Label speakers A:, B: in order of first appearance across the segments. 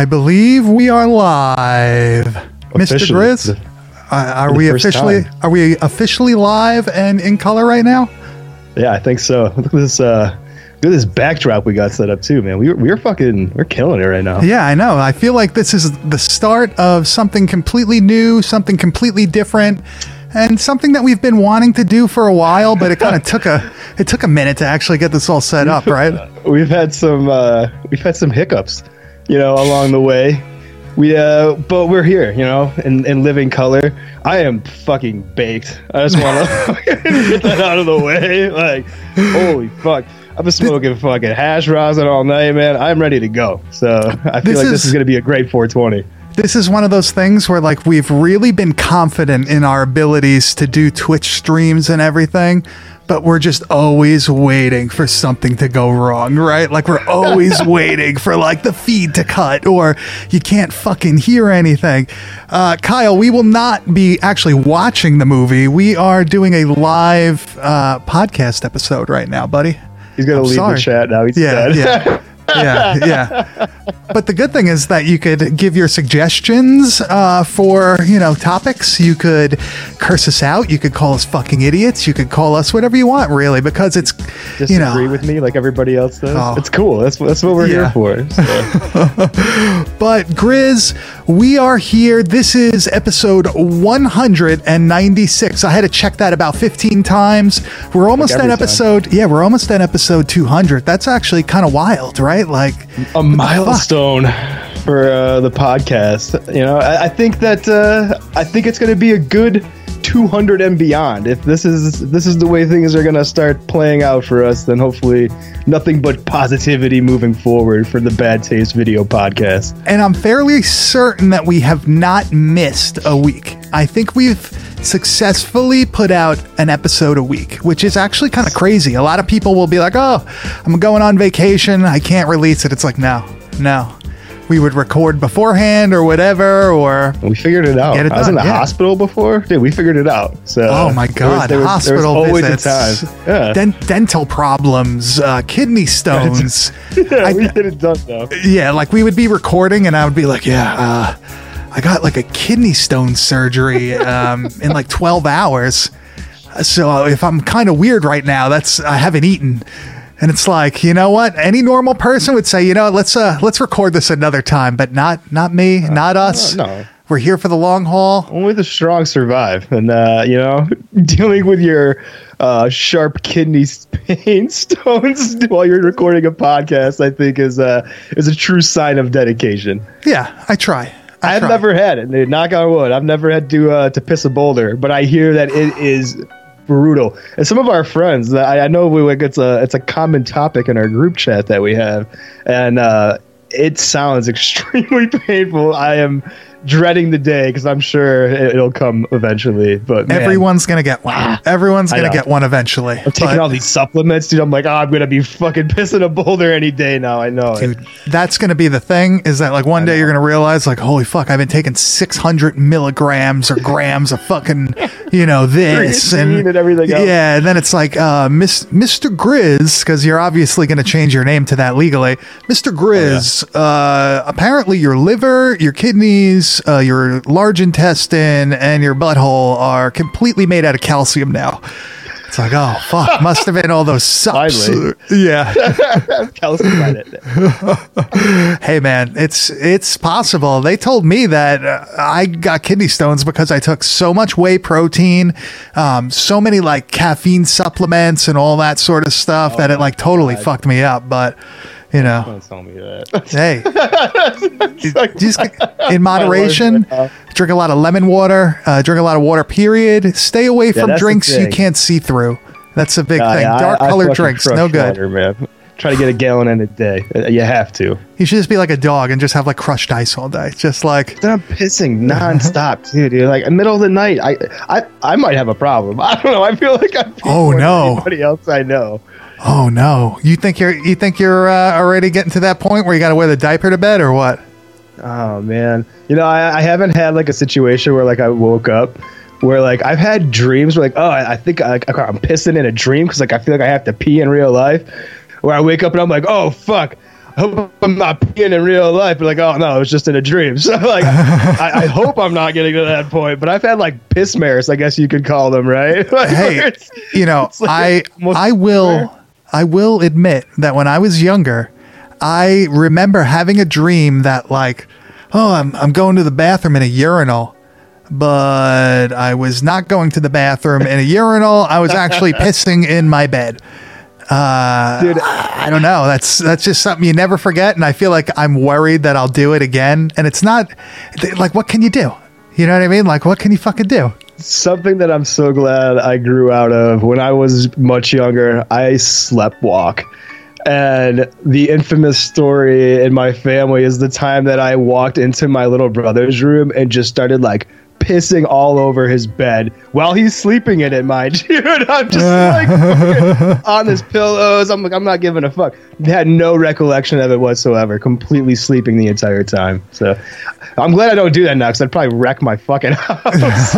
A: I believe we are live. Mr.
B: Officially,
A: Grizz, uh, are we officially
B: time.
A: are we officially live and in color right now?
B: Yeah, I think so. Look at this. Uh, look at this backdrop we got set up too, man. We we're fucking we're killing it right now.
A: Yeah, I know. I feel like this is the start of something completely new, something completely different, and something that we've been wanting to do for a while, but it kind of took a it took a minute to actually get this all set up, right?
B: We've had some uh, we've had some hiccups, you know, along the way. We uh, but we're here, you know, in, in living color. I am fucking baked. I just want to get that out of the way. Like, holy fuck. I've been smoking fucking hash rosin all night, man. I'm ready to go. So I feel
A: This
B: like
A: is-
B: this is going to be a great 420.
A: this is one of those things where like we've really been confident in our abilities to do Twitch streams and everything, but we're just always waiting for something to go wrong, right? Like we're always waiting for like the feed to cut or you can't fucking hear anything. Uh, Kyle, we will not be actually watching the movie. We are doing a live uh, podcast episode right now, buddy.
B: He's
A: I'm
B: to leave
A: sorry.
B: the chat now. He's
A: Yeah,
B: dead.
A: yeah. yeah, yeah. But the good thing is that you could give your suggestions uh, for you know topics. You could curse us out. You could call us fucking idiots. You could call us whatever you want, really, because it's
B: disagree
A: you know.
B: with me like everybody else does.
A: Oh.
B: It's cool. That's that's what we're
A: Yeah.
B: here for. So.
A: But Grizz, we are here. This is episode 196. I had to check that about 15 times. We're almost
B: every
A: at
B: time.
A: episode. Yeah, we're almost at episode 200. That's actually kind of wild, right? Like
B: a milestone for uh, the podcast. You know, I, I think that uh, I think it's going to be a good 200 and beyond. If this is this is the way things are going to start playing out for us, then hopefully nothing but positivity moving forward for the Bad Taste Video Podcast.
A: and I'm fairly certain that we have not missed a week. I think we've successfully put out an episode a week, which is actually kind of crazy. A lot of people will be like, "Oh, I'm going on vacation. I can't release it." It's like, "No. No. We would record beforehand or whatever or
B: We figured it out.
A: It
B: I was in the
A: yeah.
B: hospital before. Dude, we figured it out. So
A: Oh my
B: there was-
A: god,
B: there was,
A: hospital
B: there was
A: visits.
B: Yeah.
A: den- dental problems, uh, kidney stones.
B: yeah,
A: I-
B: we get it done though.
A: yeah, like we would be recording and I would be like, yeah, uh, I got like a kidney stone surgery um, in like 12 hours. So if I'm kind of weird right now, that's I haven't eaten. And it's like, you know what? Any normal person would say, you know, let's uh let's record this another time, but not not me, not us.
B: no.
A: We're here for the long haul.
B: Only the strong survive, and uh, you know, dealing with your uh, sharp kidney pain stones while you're recording a podcast, I think is uh, is a true sign of dedication.
A: Yeah, I try. I
B: I've
A: try.
B: never had it. Knock on wood. I've never had to uh, to piss a boulder, but I hear that it is brutal. And some of our friends, I, I know we like it's a it's a common topic in our group chat that we have, and uh, it sounds extremely painful. I am dreading the day because I'm sure it, will come eventually. But man,
A: Everyone's gonna get one. Everyone's gonna get one eventually.
B: I'm taking all these supplements, dude. I'm like, oh, I'm gonna be fucking pissing a boulder any day now. I know. it.
A: dude that's gonna be the thing is that like one day you're gonna realize like holy fuck i've been taking 600 milligrams or grams of fucking you know this
B: Creatine and everything else.
A: yeah and then it's like uh Miss, mr grizz because you're obviously gonna change your name to that legally mr grizz uh apparently your liver your kidneys uh, your large intestine and your butthole are completely made out of calcium now it's like oh fuck must have been all those sups
B: Finally.
A: yeah
B: Calcified it.
A: Hey man, it's it's possible. They told me that uh, I got kidney stones because I took so much whey protein, um, so many like caffeine supplements and all that sort of stuff that it like totally fucked me up. But you know,
B: Don't tell me that.
A: hey, just in moderation, drink a lot of lemon water, uh, drink a lot of water. Period. Stay away from drinks you can't see through. That's a big
B: Uh,
A: thing.
B: yeah,
A: Dark
B: I
A: colored
B: fucking
A: drinks, no good.
B: water, man. Try to get a gallon in a day. Uh, You have to.
A: You should just be like a dog and just have like crushed ice all day. Just like
B: Then I'm pissing nonstop, dude. You're like middle of the night. I, I, I might have a problem. I don't know. I feel like I'm.
A: Oh, no.
B: Anybody else I know?
A: Oh no! You think you're you think you're uh, already getting to that point where you got to wear the diaper to bed or what?
B: Oh man, you know I, I haven't had like a situation where like I woke up where like I've had dreams where like oh I, I think I, I'm pissing in a dream because like I feel like I have to pee in real life. Where I wake up and I'm like oh fuck. I hope I'm not peeing in real life. But like, oh no, it was just in a dream. So like, I, I hope I'm not getting to that point. But I've had like piss mares, I guess you could call them, right? Like,
A: Hey, you know,
B: like
A: I I will I will admit that when I was younger, I remember having a dream that like, oh, I'm I'm going to the bathroom in a urinal, but I was not going to the bathroom in a urinal. I was actually pissing in my bed. Uh,
B: Dude.
A: I don't know. That's that's just something you never forget, and I feel like I'm worried that I'll do it again. And it's not like what can you do? You know what I mean? Like what can you fucking do?
B: Something that I'm so glad I grew out of when I was much younger. I slept walk. And the infamous story in my family is the time that I walked into my little brother's room and just started like pissing all over his bed while he's sleeping in it, mind you. And I'm just like on his pillows. I'm like, I'm not giving a fuck. Had no recollection of it whatsoever. Completely sleeping the entire time. So I'm glad I don't do that now because I'd probably wreck my fucking house.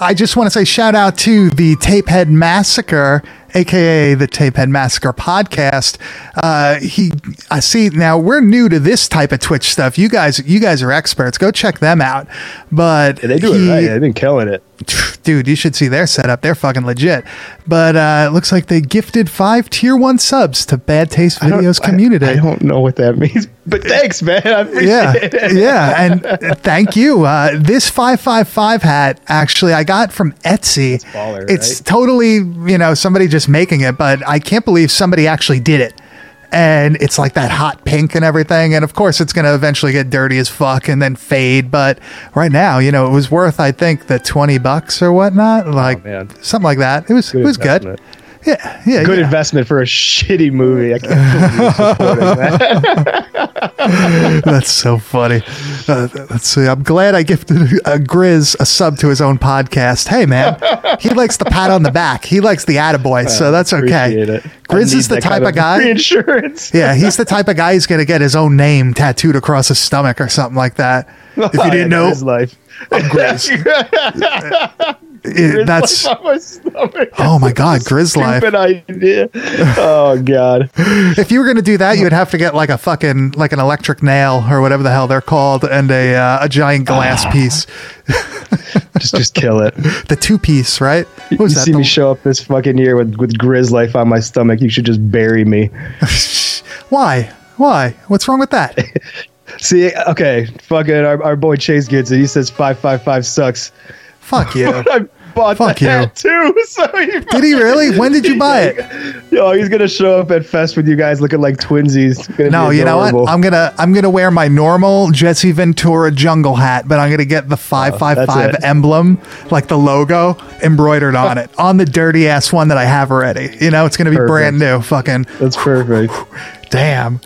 A: I just want to say shout out to the Tapehead Massacre, aka the Tapehead Massacre podcast. Uh, he, I see now we're new to this type of Twitch stuff. You guys, you guys are experts. Go check them out. But
B: they do
A: he-
B: it right. They've been killing it.
A: dude, you should see their setup. They're fucking legit. But uh, it looks like they gifted five tier one subs to Bad Taste Videos
B: I-
A: community.
B: I, don't know what that means, but thanks, man. I appreciate
A: yeah,
B: it.
A: yeah, and thank you. Uh, this five five five hat actually I got from Etsy.
B: baller,
A: it's
B: right?
A: totally you know somebody just making it, but I can't believe somebody actually did it. And it's like that hot pink and everything, and of course it's going to eventually get dirty as fuck and then fade. But right now, you know, it was worth I think the twenty bucks or whatnot, like
B: Oh,
A: something like that. It was it was good. Yeah, yeah,
B: Good
A: yeah.
B: investment for a shitty movie. I can't believe supporting that.
A: That's so funny. Uh, let's see. I'm glad I gifted a Grizz a sub to his own podcast. Hey, man, he likes the pat on the back. He likes the attaboy, so that's okay.
B: It.
A: Grizz is the type
B: kind
A: of guy.
B: Reinsurance.
A: Yeah, he's the type of guy who's going to get his own name tattooed across his stomach or something like that. If you didn't know,
B: his life.
A: Grizz. It- that's
B: my
A: oh my god, Grizz life.
B: Stupid idea. Oh god.
A: If you were going to do that, you would have to get like a fucking like an electric nail or whatever the hell they're called, and a uh, a giant glass
B: Ah.
A: piece,
B: Just just kill it.
A: the two piece, right? What
B: You
A: was that?
B: see
A: The-
B: me show up this fucking year with with Grizz life on my stomach. You should just bury me.
A: Why? Why? What's wrong with that?
B: See, okay, fucking our, our boy Chase gets it. He says five five five sucks.
A: Fuck you.
B: I bought
A: Fuck
B: the
A: you.
B: hat too. So he
A: Did he really? When did you buy it?
B: Yo, he's gonna show up at Fest with you guys looking like twinsies.
A: No, you know what? I'm gonna I'm gonna wear my normal Jesse Ventura jungle hat, but I'm gonna get the five five five emblem, like the logo, embroidered on it, on the dirty ass one that I have already. You know, it's gonna be
B: Perfect.
A: brand new. Fucking
B: That's perfect.
A: damn.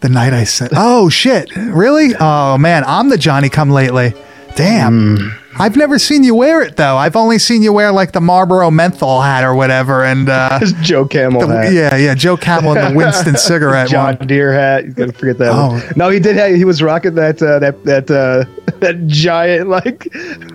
A: The night I said, "Oh shit, really? Oh man, I'm the Johnny Come Lately." Damn.
B: Hmm.
A: I've never seen you wear it though. I've only seen you wear like the Marlboro menthol hat or whatever, and uh,
B: Joe Camel hat.
A: yeah, yeah, Joe Camel and the Winston cigarette
B: John
A: one.
B: Deere hat. You gotta forget that
A: Oh.
B: one. No, he did. Have, he was rocking that uh, that that uh, that giant like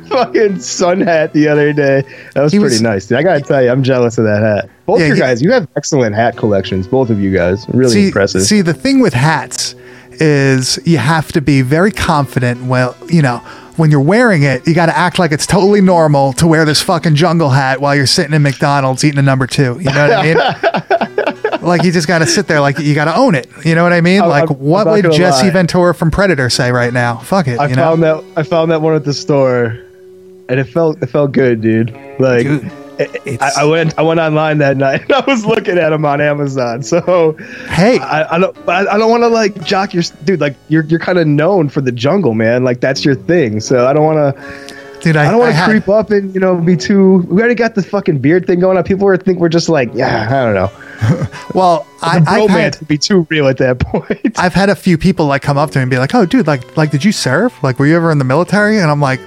B: fucking sun hat the other day. That was
A: He
B: pretty
A: was-
B: nice. Dude. I gotta tell you, I'm jealous of that hat. Both
A: Yeah,
B: you
A: he-
B: guys, you have excellent hat collections. Both of you guys, really
A: see,
B: impressive.
A: See, the thing with hats is you have to be very confident. Well, you know, when you're wearing it, you got to act like it's totally normal to wear this fucking jungle hat while you're sitting in McDonald's eating a number two. You know what I mean? like you just got to sit there, like you got to own it. You know what I mean?
B: I'm-
A: like
B: I'm-
A: what
B: I'm
A: would Jesse
B: lie.
A: Ventura from Predator say right now? Fuck it.
B: I
A: you know?
B: found that I found that one at the store, and it felt it felt good, dude. Like.
A: Dude,
B: I, I went. I went online that night. and I was looking at them on Amazon. So,
A: Hey.
B: I, I don't. I, I don't want to like jock your dude. Like you're you're kind of known for the jungle, man. Like that's your thing. So I don't want to.
A: Dude, I,
B: I don't want to creep up and you know be too. We already got the fucking beard thing going on. People are think we're just like, yeah, I don't know.
A: Well, I,
B: The
A: I've had,
B: would be too real at that point.
A: I've had a few people like come up to me and be like, "Oh, dude, like, like, did you serve? Like, were you ever in the military?" And I'm like,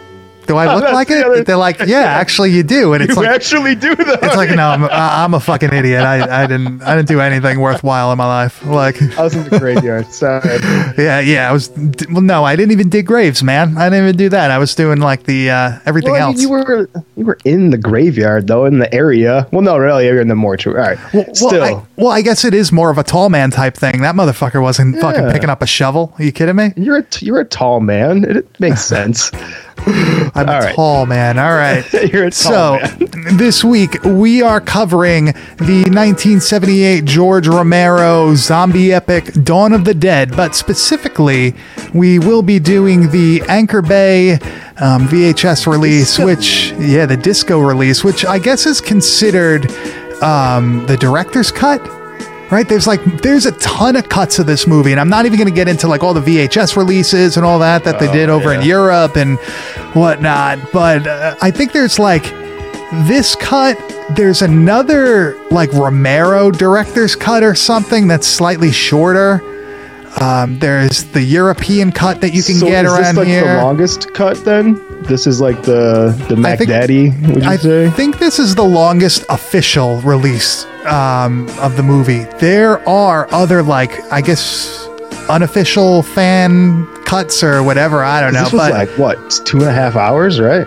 A: "Do I look
B: that's
A: like it?"
B: other-
A: They're like, "Yeah, actually, you do." And it's
B: you
A: like,
B: actually do that.
A: it's like, no, I'm, I'm a fucking idiot. I, I didn't, I didn't do anything worthwhile in my life. Like,
B: I was in the graveyard. Sorry.
A: yeah, yeah, I was. Well, no, I didn't even dig graves, man. I didn't even do that. I was doing like the uh, everything
B: Well,
A: else.
B: you were you were in the graveyard though, in the area. Well, no, really, you're in the mortuary. All right.
A: Well,
B: Still,
A: I, well, I guess it is more of a tall man type thing. That motherfucker wasn't fucking picking up a shovel. Are you kidding me?
B: you're a t- you're a tall man. It, it makes sense.
A: I'm
B: All
A: a
B: right.
A: tall man. All right.
B: You're a
A: so
B: tall
A: this week we are covering the 1978 George Romero zombie epic Dawn of the Dead, but specifically we will be doing the Anchor Bay um, VHS release,
B: Disco.
A: which yeah, the disco release, which I guess is considered um, the director's cut right? There's like there's a ton of cuts of this movie and i'm not even going to get into like all the vhs releases and all that that they did over in europe and whatnot but uh, i think there's like this cut there's another like romero director's cut or something that's slightly shorter um, there's the european cut that you can
B: so
A: get
B: is
A: around
B: this like
A: here
B: the longest cut then? This is like the the
A: I
B: Mac
A: think-
B: Daddy. Would you
A: I
B: say?
A: I think this is the longest official release um, of the movie. There are other, like, I guess, unofficial fan cuts or whatever. I don't know.
B: this was
A: But
B: like what two and a half hours, right?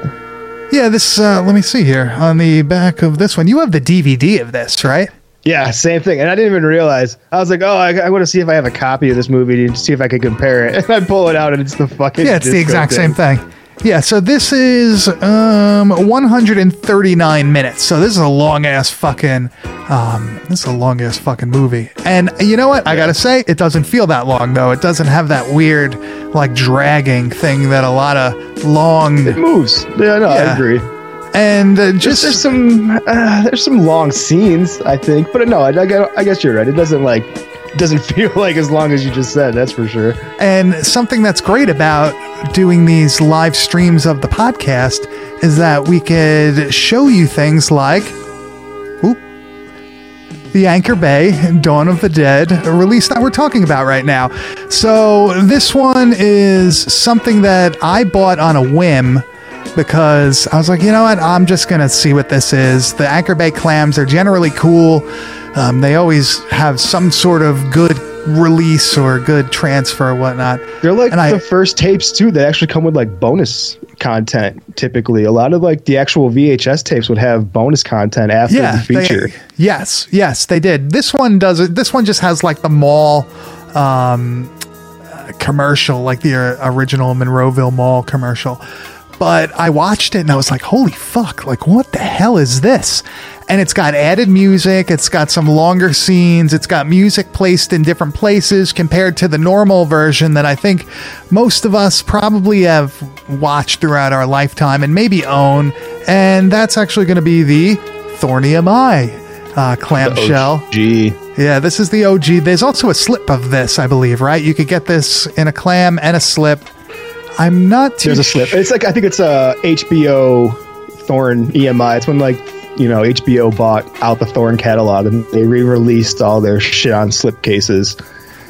A: yeah, this, uh, let me see here. On the back of this one, you have the DVD of this, right?
B: Yeah, same thing. And I didn't even realize. I was like, oh, I, I want to see if I have a copy of this movie to see if I could compare it. And I pull it out, and it's the fucking
A: Yeah, it's the exact
B: thing.
A: same thing. Yeah, so this is um 139 minutes. So this is a long ass fucking um this is a long ass fucking movie. And you know what? I got to say it doesn't feel that long though. It doesn't have that weird like dragging thing that a lot of long
B: It moves. Yeah, no,
A: Yeah.
B: I agree.
A: And uh,
B: Just there's some uh, there's some long scenes, I think, but no, I, I, I guess you're right. It doesn't like doesn't feel like as long as you just said. That's for sure.
A: And something that's great about doing these live streams of the podcast is that we could show you things like the Anchor Bay Dawn of the Dead release that we're talking about right now. So this one is something that I bought on a whim because I was like, you know what? I'm just going to see what this is. The Anchor Bay clams are generally cool. Um, they always have some sort of good release or good transfer or whatnot.
B: They're like
A: And I-
B: the first tapes too that actually come with like bonus content. Typically, a lot of like the actual VHS tapes would have bonus content after the feature.
A: They, yes, yes, they did. This one does it. This one just has like the mall um, uh, commercial, like the uh, original Monroeville Mall commercial. But I watched it and I was like, holy fuck, like what the hell is this? And it's got added music, it's got some longer scenes, it's got music placed in different places compared to the normal version that I think most of us probably have watched throughout our lifetime and maybe own. And that's actually going to be the Thorn EMI uh, clamshell. Yeah, this is the OG. There's also a slip of this, I believe, right? You could get this in a clam and a slip. I'm not too
B: there's a slip. It's like I think it's a HBO Thorn EMI. It's when like you know HBO bought out the Thorn catalog and they re-released all their shit on slip cases.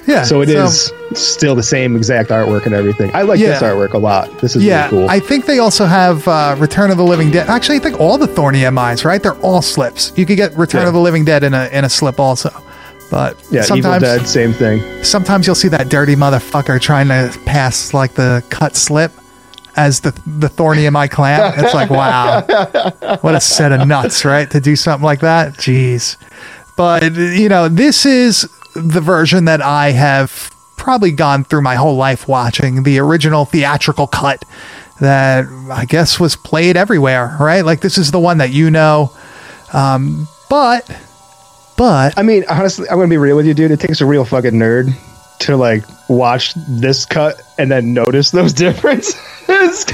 A: Yeah,
B: So it is still the same exact artwork and everything. I like this artwork a lot. This is
A: Yeah,
B: really cool.
A: I think they also have uh, Return of the Living Dead. Actually, I think all the Thorn EMIs, right? They're all slips. You could get Return
B: Yeah.
A: of the Living Dead in a in a slip also. But
B: yeah, Evil
A: sometimes
B: Dead, same thing.
A: sometimes you'll see that dirty motherfucker trying to pass like the cut slip as the the Thorn EMI clam. It's like wow, what a set of nuts, right? To do something like that. Jeez. But you know, this is the version that I have probably gone through my whole life watching the original theatrical cut that I guess was played everywhere, right? Like this is the one that you know. Um, but but
B: I mean, honestly, I'm gonna be real with you, dude. It takes a real fucking nerd to like watch this cut and then notice those differences.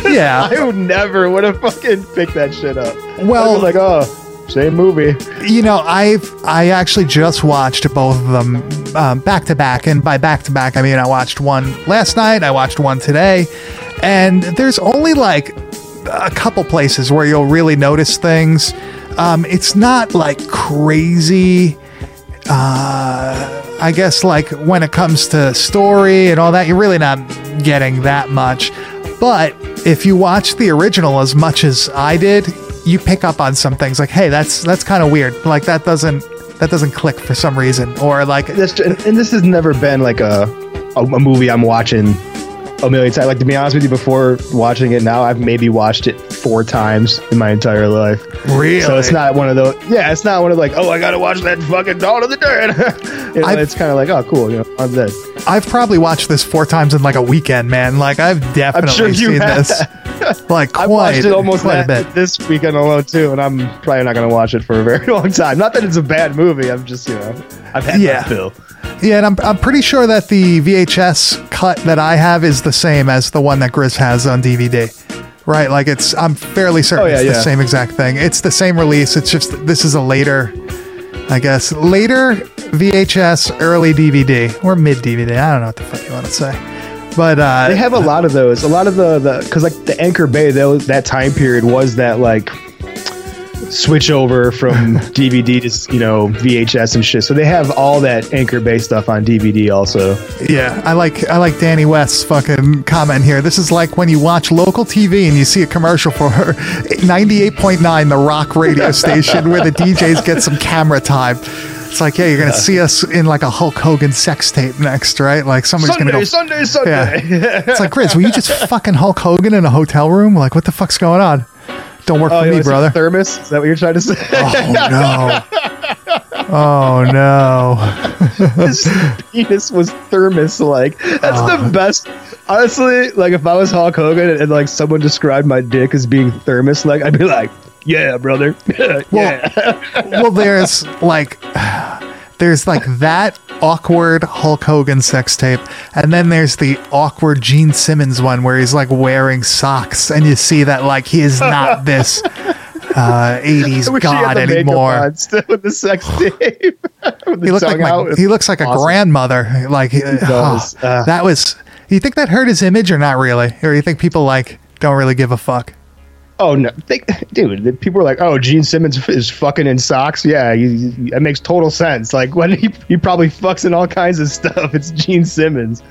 A: Yeah.
B: I would never would have fucking picked that shit up.
A: Well-
B: like, oh, same movie.
A: you know i've i actually just watched both of them um, back to back and by back to back i mean i watched one last night i watched one today and there's only like a couple places where you'll really notice things um, it's not like crazy uh, I guess like when it comes to story and all that, you're really not getting that much. But if you watch the original as much as I did, you pick up on some things like, hey, that's that's kind of weird. Like that doesn't that doesn't click for some reason, or like
B: and this has never been like a, a movie I'm watching a million times. Like to be honest with you, before watching it now, I've maybe watched it four times in my entire life.
A: really.
B: So it's not one of those. Yeah, it's not one of like, oh, I gotta watch that fucking Dawn of the Dead. you know, it's kind of like, oh, cool. You know, I'm dead.
A: I've probably watched this four times in like a weekend, man. Like I've definitely
B: sure you
A: seen
B: have.
A: this. Like
B: I
A: quite,
B: watched it almost
A: quite a bit.
B: this weekend alone too, and I'm probably not gonna watch it for a very long time. Not that it's a bad movie. I'm just, you know, I've had
A: Yeah.
B: my fill.
A: Yeah, and I'm, I'm pretty sure that the VHS cut that I have is the same as the one that Grizz has on DVD. Right? Like it's I'm fairly certain
B: Oh, yeah,
A: it's the
B: yeah.
A: same exact thing. It's the same release. It's just this is a later I guess later VHS, early DVD or mid DVD. I don't know what the fuck you want to say. But uh
B: They have a lot of those. A lot of the the because like the Anchor Bay, those, that time period was that like switch over from DVD to you know VHS and shit. So they have all that Anchor Bay stuff on DVD also.
A: Yeah, I like I like Danny West's fucking comment here. This is like when you watch local TV and you see a commercial for 98.9 the rock radio station where the DJs get some camera time. It's like, yeah, you're gonna see us in like a Hulk Hogan sex tape next, right? Like somebody's
B: Sunday,
A: gonna go.
B: Sunday, Sunday. Yeah.
A: It's like, Chris, were you just fucking Hulk Hogan in a hotel room? Like, what the fuck's going on? Don't work
B: Oh,
A: for me, brother.
B: Thermos? Is that what you're trying to say?
A: oh no. Oh no.
B: His penis was thermos like. That's
A: Oh.
B: the uh. best. Honestly, like if I was Hulk Hogan and, and, like someone described my dick as being thermos like, I'd be like, yeah, brother. yeah.
A: well, there's like, there's like that awkward Hulk Hogan sex tape, and then there's the awkward Gene Simmons one where he's like wearing socks, and you see that like he is not this uh, '80s
B: wish he had
A: god anymore.
B: with the sex tape.
A: He looks like my, he looks like a grandmother. Like oh,
B: Uh.
A: that was. You think that hurt his image or not really? Or you think people like don't really give a fuck?
B: Oh no, they, dude! the- People are like, "Oh, Gene Simmons is fucking in socks." Yeah, you, you- it makes total sense. Like when he he probably fucks in all kinds of stuff. It's Gene Simmons.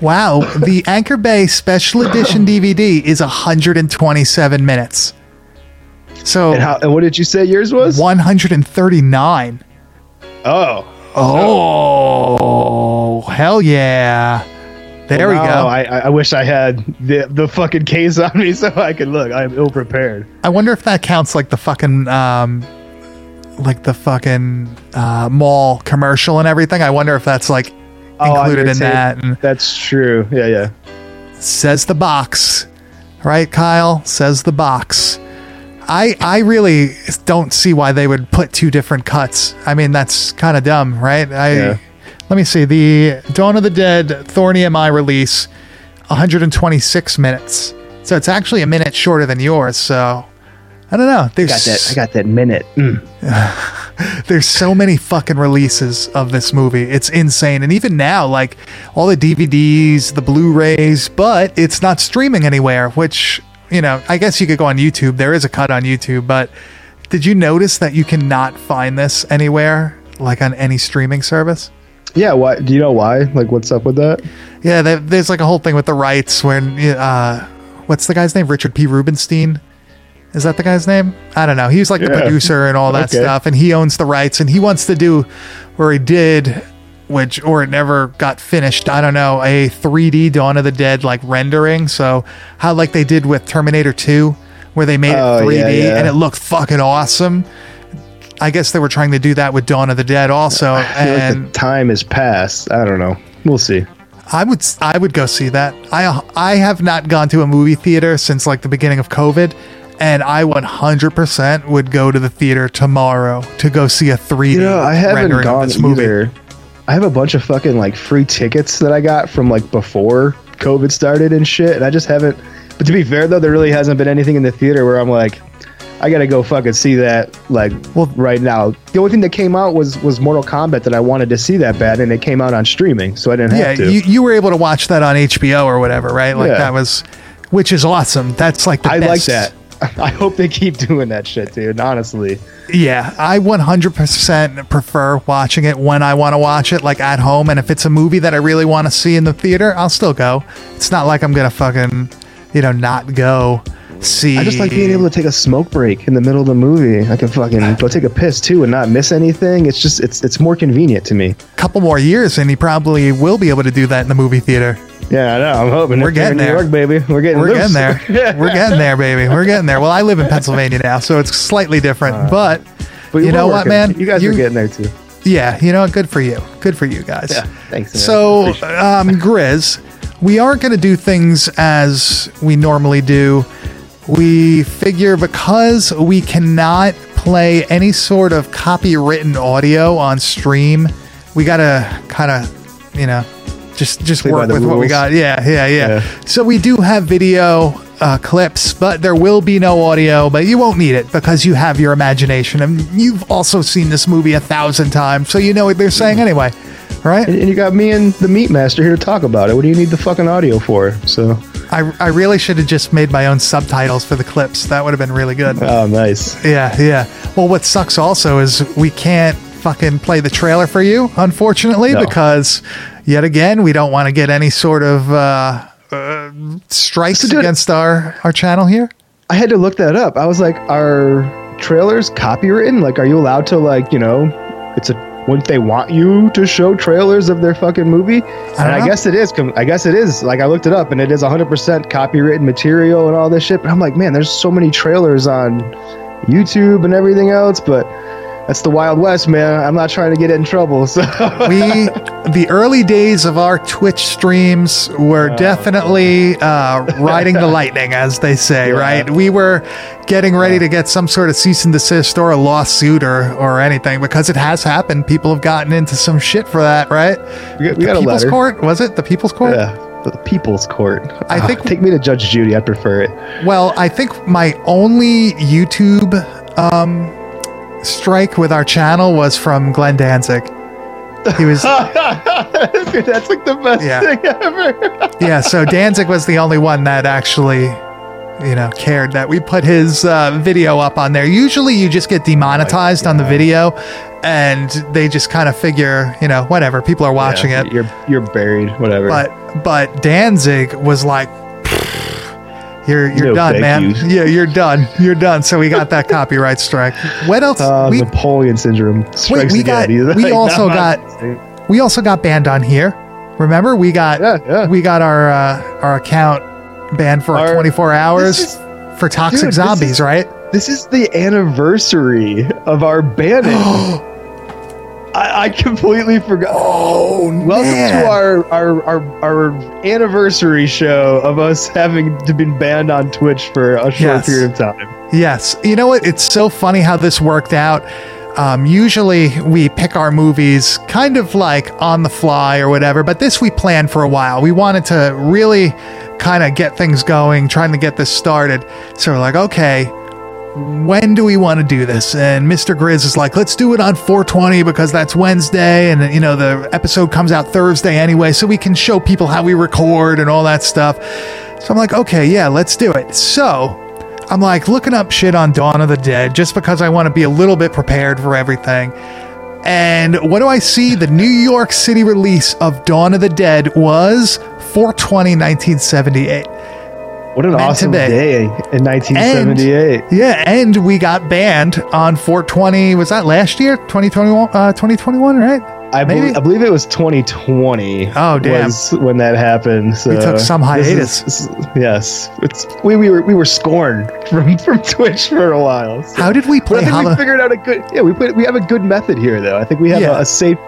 A: Wow, the Anchor Bay Special Edition DVD is 127 minutes. So
B: And how? And what did you say yours was?
A: 139.
B: Oh,
A: Oh, hell yeah. There we go.
B: I, I wish I had the the fucking case on me so I could look. I am ill prepared.
A: I wonder if that counts like the fucking um like the fucking uh mall commercial and everything. I wonder if that's like
B: Oh,
A: included in that and
B: That's true. Yeah, yeah.
A: says the box. Right, Kyle? Says the box. I I really don't see why they would put two different cuts. I mean, that's kind of dumb, right? I
B: Yeah.
A: Let me see the Dawn of the Dead Thorn EMI release, 126 minutes. So it's actually a minute shorter than yours. So I don't know. There's
B: Got that. I got that minute. Mm.
A: there's so many fucking releases of this movie. It's insane. And even now, like all the DVDs, the Blu-rays, but it's not streaming anywhere, which, you know, I guess you could go on YouTube. There is a cut on YouTube, but did you notice that you cannot find this anywhere, like on any streaming service?
B: Yeah. Why? Do you know why? Like, what's up with that?
A: Yeah, there, there's like a whole thing with the rights when, uh, what's the guy's name? Richard P. Rubinstein. Is that the guy's name? I don't know. He was like the producer and all that
B: Okay.
A: stuff, and he owns the rights, and he wants to do, or he did, which or it never got finished. I don't know, a 3D Dawn of the Dead like rendering. So how like they did with Terminator 2, where they made
B: Oh,
A: it 3D
B: yeah, yeah.
A: and it looked fucking awesome. I guess they were trying to do that with Dawn of the Dead also,
B: like
A: and
B: the time has passed. I don't know. We'll see.
A: I would I would go see that. I I have not gone to a movie theater since like the beginning of COVID, and I 100% would go to the theater tomorrow to go see a 3D
B: You know, I haven't gone
A: this movie.
B: either. I have a bunch of fucking like free tickets that I got from like before COVID started and shit, and I just haven't. But to be fair though, there really hasn't been anything in the theater where I'm like, I gotta go fucking see that like
A: Well-
B: right now. The only thing that came out was was Mortal Kombat that I wanted to see that bad, and it came out on streaming, so I didn't
A: Yeah,
B: have to.
A: you you were able to watch that on HBO or whatever, right? Like
B: Yeah.
A: that was, which is awesome. That's like the
B: I
A: best.
B: like that. I hope they keep doing that shit, dude. Honestly,
A: Yeah, I 100% prefer watching it when I want to watch it, like at home. And if it's a movie that I really want to see in the theater, I'll still go. It's not like I'm to fucking, you know, not go see.
B: I just like being able to take a smoke break in the middle of the movie. I can fucking go take a piss too and not miss anything. It's just it's it's more convenient to me.
A: a couple more years, and he probably will be able to do that in the movie theater.
B: Yeah, I know. I'm hoping
A: We're getting there.
B: York, baby. We're getting
A: We're
B: loose.
A: getting there. We're getting there, baby. We're getting there. Well, I live in Pennsylvania now, so it's slightly different. but
B: But
A: you know what, man?
B: You guys
A: You-
B: are getting there too.
A: Yeah, you know, good for you. Good for you guys.
B: Yeah, thanks, man.
A: So, um, Grizz, we aren't going to do things as we normally do. We figure because we cannot play any sort of copywritten audio on stream, we got to kind of, you know, just just
B: Play
A: work with what we got. Yeah, yeah, yeah,
B: Yeah.
A: So we do have video uh, clips, but there will be no audio. But you won't need it because you have your imagination, and you've also seen this movie a thousand times, so you know what they're saying anyway, right?
B: And, and you got me and the Meat Master here to talk about it. What do you need the fucking audio for? So,
A: I, I really should have just made my own subtitles for the clips. That would have been really good.
B: oh, nice.
A: Yeah, yeah. Well, what sucks also is we can't fucking play the trailer for you, unfortunately,
B: No.
A: because yet again we don't want to get any sort of uh, uh, strikes
B: So, dude-
A: against our our channel here.
B: I had to look that up. I was like, are trailers copywritten? Like, are you allowed to like, you know, it's a wouldn't they want you to show trailers of their fucking movie? and I guess it is. I guess it is. Like, I looked it up, and it is 100% copywritten material and all this shit. But I'm like, man, there's so many trailers on YouTube and everything else, but. That's the Wild West, man. I'm not trying to get in trouble. So
A: we the early days of our Twitch streams were definitely uh, riding the lightning, as they say,
B: Yeah.
A: right? We were getting ready to get some sort of cease and desist or a lawsuit or or anything because it has happened. People have gotten into some shit for that, right?
B: we got, we got a
A: People's. Court was it the People's Court?
B: Yeah, the People's Court.
A: I
B: Ah,
A: think-
B: take me to Judge Judy. I prefer it.
A: Well, I think my only YouTube um, strike with our channel was from Glenn Danzig. He was
B: Dude, that's like the best
A: Yeah.
B: thing ever.
A: yeah, so Danzig was the only one that actually, you know, cared that we put his uh, video up on there. Usually you just get demonetized on the video and they just kind of figure, you know, whatever, people are watching
B: Yeah,
A: it.
B: You're you're buried. Whatever.
A: But but Danzig was like you're you're
B: No,
A: done, man.
B: you.
A: Yeah, you're done. You're done. So we got that copyright strike. What else?
B: uh,
A: we
B: Napoleon syndrome. strikes
A: we
B: again.
A: got-
B: He's
A: we
B: like,
A: also
B: "Nah,
A: got- we also got banned on here. Remember, we got
B: Yeah, yeah.
A: we got our uh, our account banned for
B: Our-
A: 24 hours
B: is-
A: for toxic
B: dude, this
A: zombies,
B: is-
A: right?
B: This is the anniversary of our banning. I, I completely forgot.
A: Oh,
B: Welcome to our, our our our anniversary show of us having to been banned on Twitch for a short
A: Yes.
B: period of time.
A: Yes. You know what? It's so funny how this worked out. Um, usually we pick our movies kind of like on the fly or whatever, but this we planned for a while. We wanted to really kind of get things going, trying to get this started. So we're like, okay, when do we want to do this? And Mr. Grizz is like, let's do it on 420 because that's Wednesday. And, you know, the episode comes out Thursday anyway, so we can show people how we record and all that stuff. So I'm like, okay, yeah, let's do it. So I'm like looking up shit on Dawn of the Dead just because I want to be a little bit prepared for everything. And what do I see? The New York City release of Dawn of the Dead was 420 1978.
B: What an awesome
A: be.
B: day in 1978.
A: Yeah, and we got banned on 420. Was that last year? 2021? Uh, 2021, right?
B: I,
A: Maybe?
B: believe, I believe it was 2020.
A: Oh, damn.
B: Was when that happened. So
A: We took some hiatus.
B: is- yes, it's we, we were we were scorned from from Twitch for a while. So-
A: How did we play
B: But I think we
A: Halloween?
B: figured out a good. Yeah, we put we have a good method here though. I think we have
A: Yeah.
B: a, a safe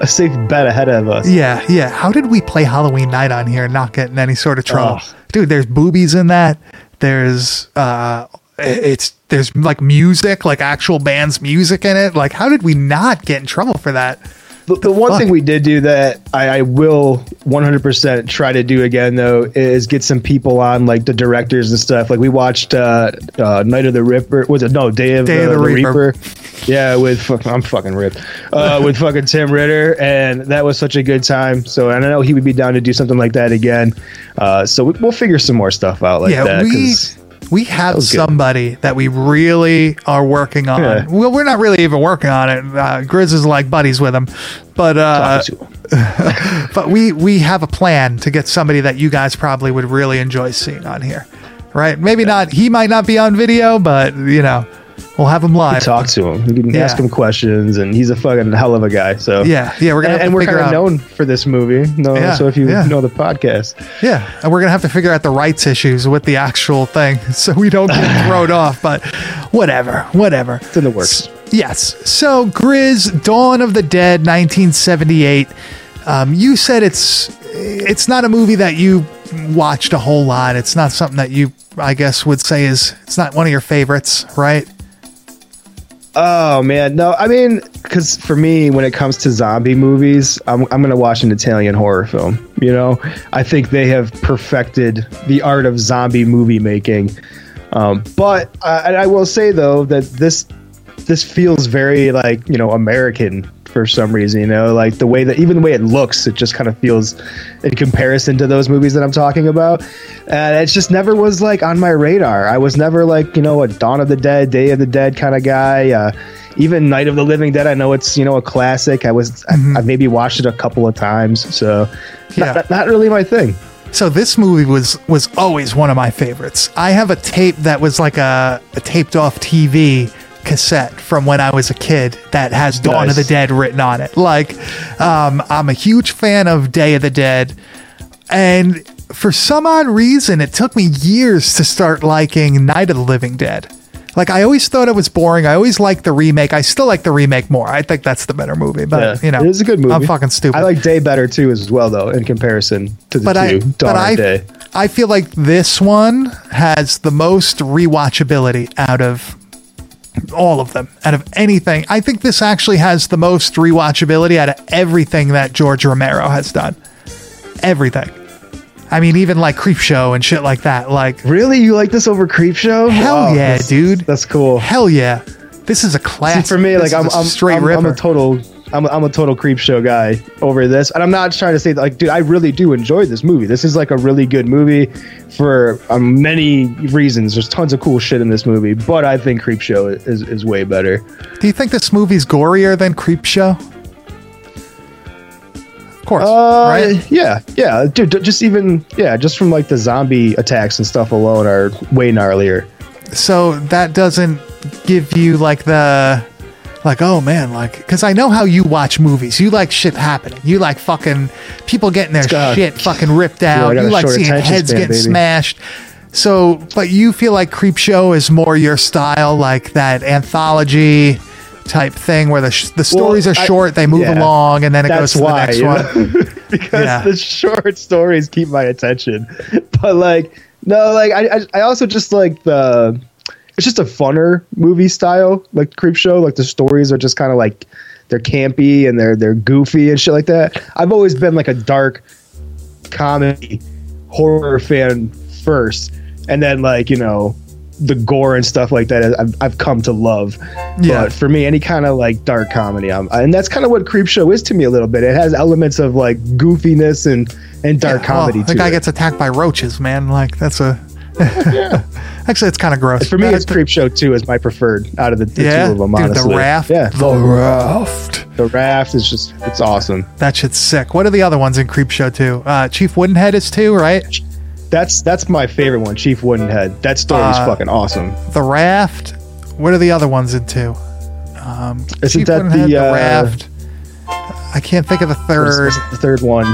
B: a safe bet ahead of us.
A: Yeah, yeah. How did we play Halloween night on here and not get in any sort of trouble?
B: Oh.
A: Dude, there's boobies in that. There's uh it's there's like music, like actual band's music in it. Like how did we not get in trouble for that?
B: The, the one thing we did do that I, I will 100% try to do again though is get some people on like the directors and stuff. Like we watched uh, uh, Night of the Ripper. Was it no Day of,
A: Day
B: the,
A: of the
B: the
A: Reaper.
B: Reaper? Yeah, with I'm fucking ripped. Uh, with fucking Tim Ritter, and that was such a good time. So I know he would be down to do something like that again. Uh, so we, we'll figure some more stuff out like
A: yeah,
B: that.
A: we We have
B: good.
A: somebody that we really are working on.
B: Yeah.
A: Well, we're not really even working on it. Uh, Grizz is like buddies with him, but uh,
B: Talking to him.
A: but we we have a plan to get somebody that you guys probably would really enjoy seeing on here, right? Maybe not. He might not be on video, but you know, we'll have him live.
B: talk to him. You can
A: Yeah.
B: ask him questions, and he's a fucking hell of a guy. So
A: Yeah, yeah, we're gonna
B: and,
A: have
B: and
A: to
B: we're
A: figure
B: kind of known for this movie. No,
A: Yeah,
B: so if you
A: yeah.
B: know the podcast,
A: Yeah, and we're gonna have to figure out the rights issues with the actual thing, so we don't get thrown off. But whatever, whatever.
B: it's in the works.
A: Yes. So Grizz, Dawn of the Dead, 1978. Um, you said it's it's not a movie that you watched a whole lot. It's not something that you, I guess, would say is it's not one of your favorites, right?
B: Oh man, no, I mean, because for me, when it comes to zombie movies, I'm I'm gonna watch an Italian horror film. You know, I think they have perfected the art of zombie movie making. Um, but I will say though that this this feels very like you know American for some reason. You know, like the way that even the way it looks, it just kind of feels in comparison to those movies that I'm talking about. And it just never was like on my radar. I was never like you know a Dawn of the Dead, Day of the Dead kind of guy. Uh, even Night of the Living Dead, I know it's you know a classic. I was I, I've maybe watched it a couple of times, so
A: Yeah.
B: not, not really my thing.
A: So this movie was was always one of my favorites. I have a tape that was like a, a taped off TV cassette from when I was a kid that has Dawn of the Dead written on it. Like, um, I'm a huge fan of Day of the Dead, and for some odd reason, it took me years to start liking Night of the Living Dead. Like I always thought it was boring. I always liked the remake. I still like the remake more. I think that's the better movie. But you know,
B: it is a good movie.
A: I'm fucking stupid.
B: I like Day better too, as well, though, in comparison to the
A: but
B: two.
A: I,
B: Dawn
A: but I,
B: Day.
A: I feel like this one has the most rewatchability out of all of them, out of anything. I think this actually has the most rewatchability out of everything that George Romero has done. Everything. I mean, even like Creep Show and shit like that. Like,
B: Really, you like this over Creep Show?
A: hell
B: Wow,
A: yeah,
B: that's-
A: dude.
B: That's cool.
A: hell yeah. This is a
B: See,
A: classic.
B: for me,
A: This
B: like I'm, I'm
A: straight
B: I'm. I'm a total, I'm, a, I'm a total creep show guy over this, and I'm not trying to say that, like, dude, I really do enjoy this movie. This is like a really good movie for um, many reasons. There's tons of cool shit in this movie, but I think Creep Show is is way better.
A: Do you think this movie's gorier than Creep Show? Of course,
B: Uh,
A: right?
B: Yeah, yeah, dude. Just even yeah, just from like the zombie attacks and stuff alone are way gnarlier.
A: so that doesn't give you like the like oh man like because i know how you watch movies you like shit happening you like fucking people getting their
B: got- uh,
A: shit fucking ripped out you like seeing heads
B: span,
A: getting
B: baby.
A: smashed so but you feel like creep show is more your style like that anthology type thing where the, sh- the stories are
B: I-
A: short they move
B: yeah.
A: along and then it goes to the next one
B: know? because
A: Yeah.
B: the short stories keep my attention. But like, no, like I, I, I also just like the. It's just a funner movie style, like Creep Show. Like the stories are just kind of like they're campy and they're they're goofy and shit like that. I've always been like a dark comedy horror fan first, and then like you know the gore and stuff like that. I've, I've come to love.
A: Yeah.
B: But for me, any kind of like dark comedy, um, and that's kind of what Creep Show is to me a little bit. It has elements of like goofiness and and dark
A: Yeah,
B: comedy.
A: well, the guy
B: it.
A: gets attacked by roaches man like that's a actually it's kind of gross
B: For me, it's Creep Show two is my preferred out of the, the
A: yeah
B: two of them.
A: Dude,
B: Honestly,
A: the raft
B: Yeah,
A: the raft
B: the raft is just it's awesome.
A: That shit's sick. What are the other ones in Creep Show too? Uh, Chief Woodenhead is too, right?
B: That's that's my favorite one, Chief Woodenhead. That story's
A: Uh,
B: fucking awesome.
A: The Raft. What are the other ones in 2? Um,
B: Isn't
A: Chief
B: that
A: Woodenhead,
B: the, uh,
A: Raft. I can't think of the third.
B: the third one.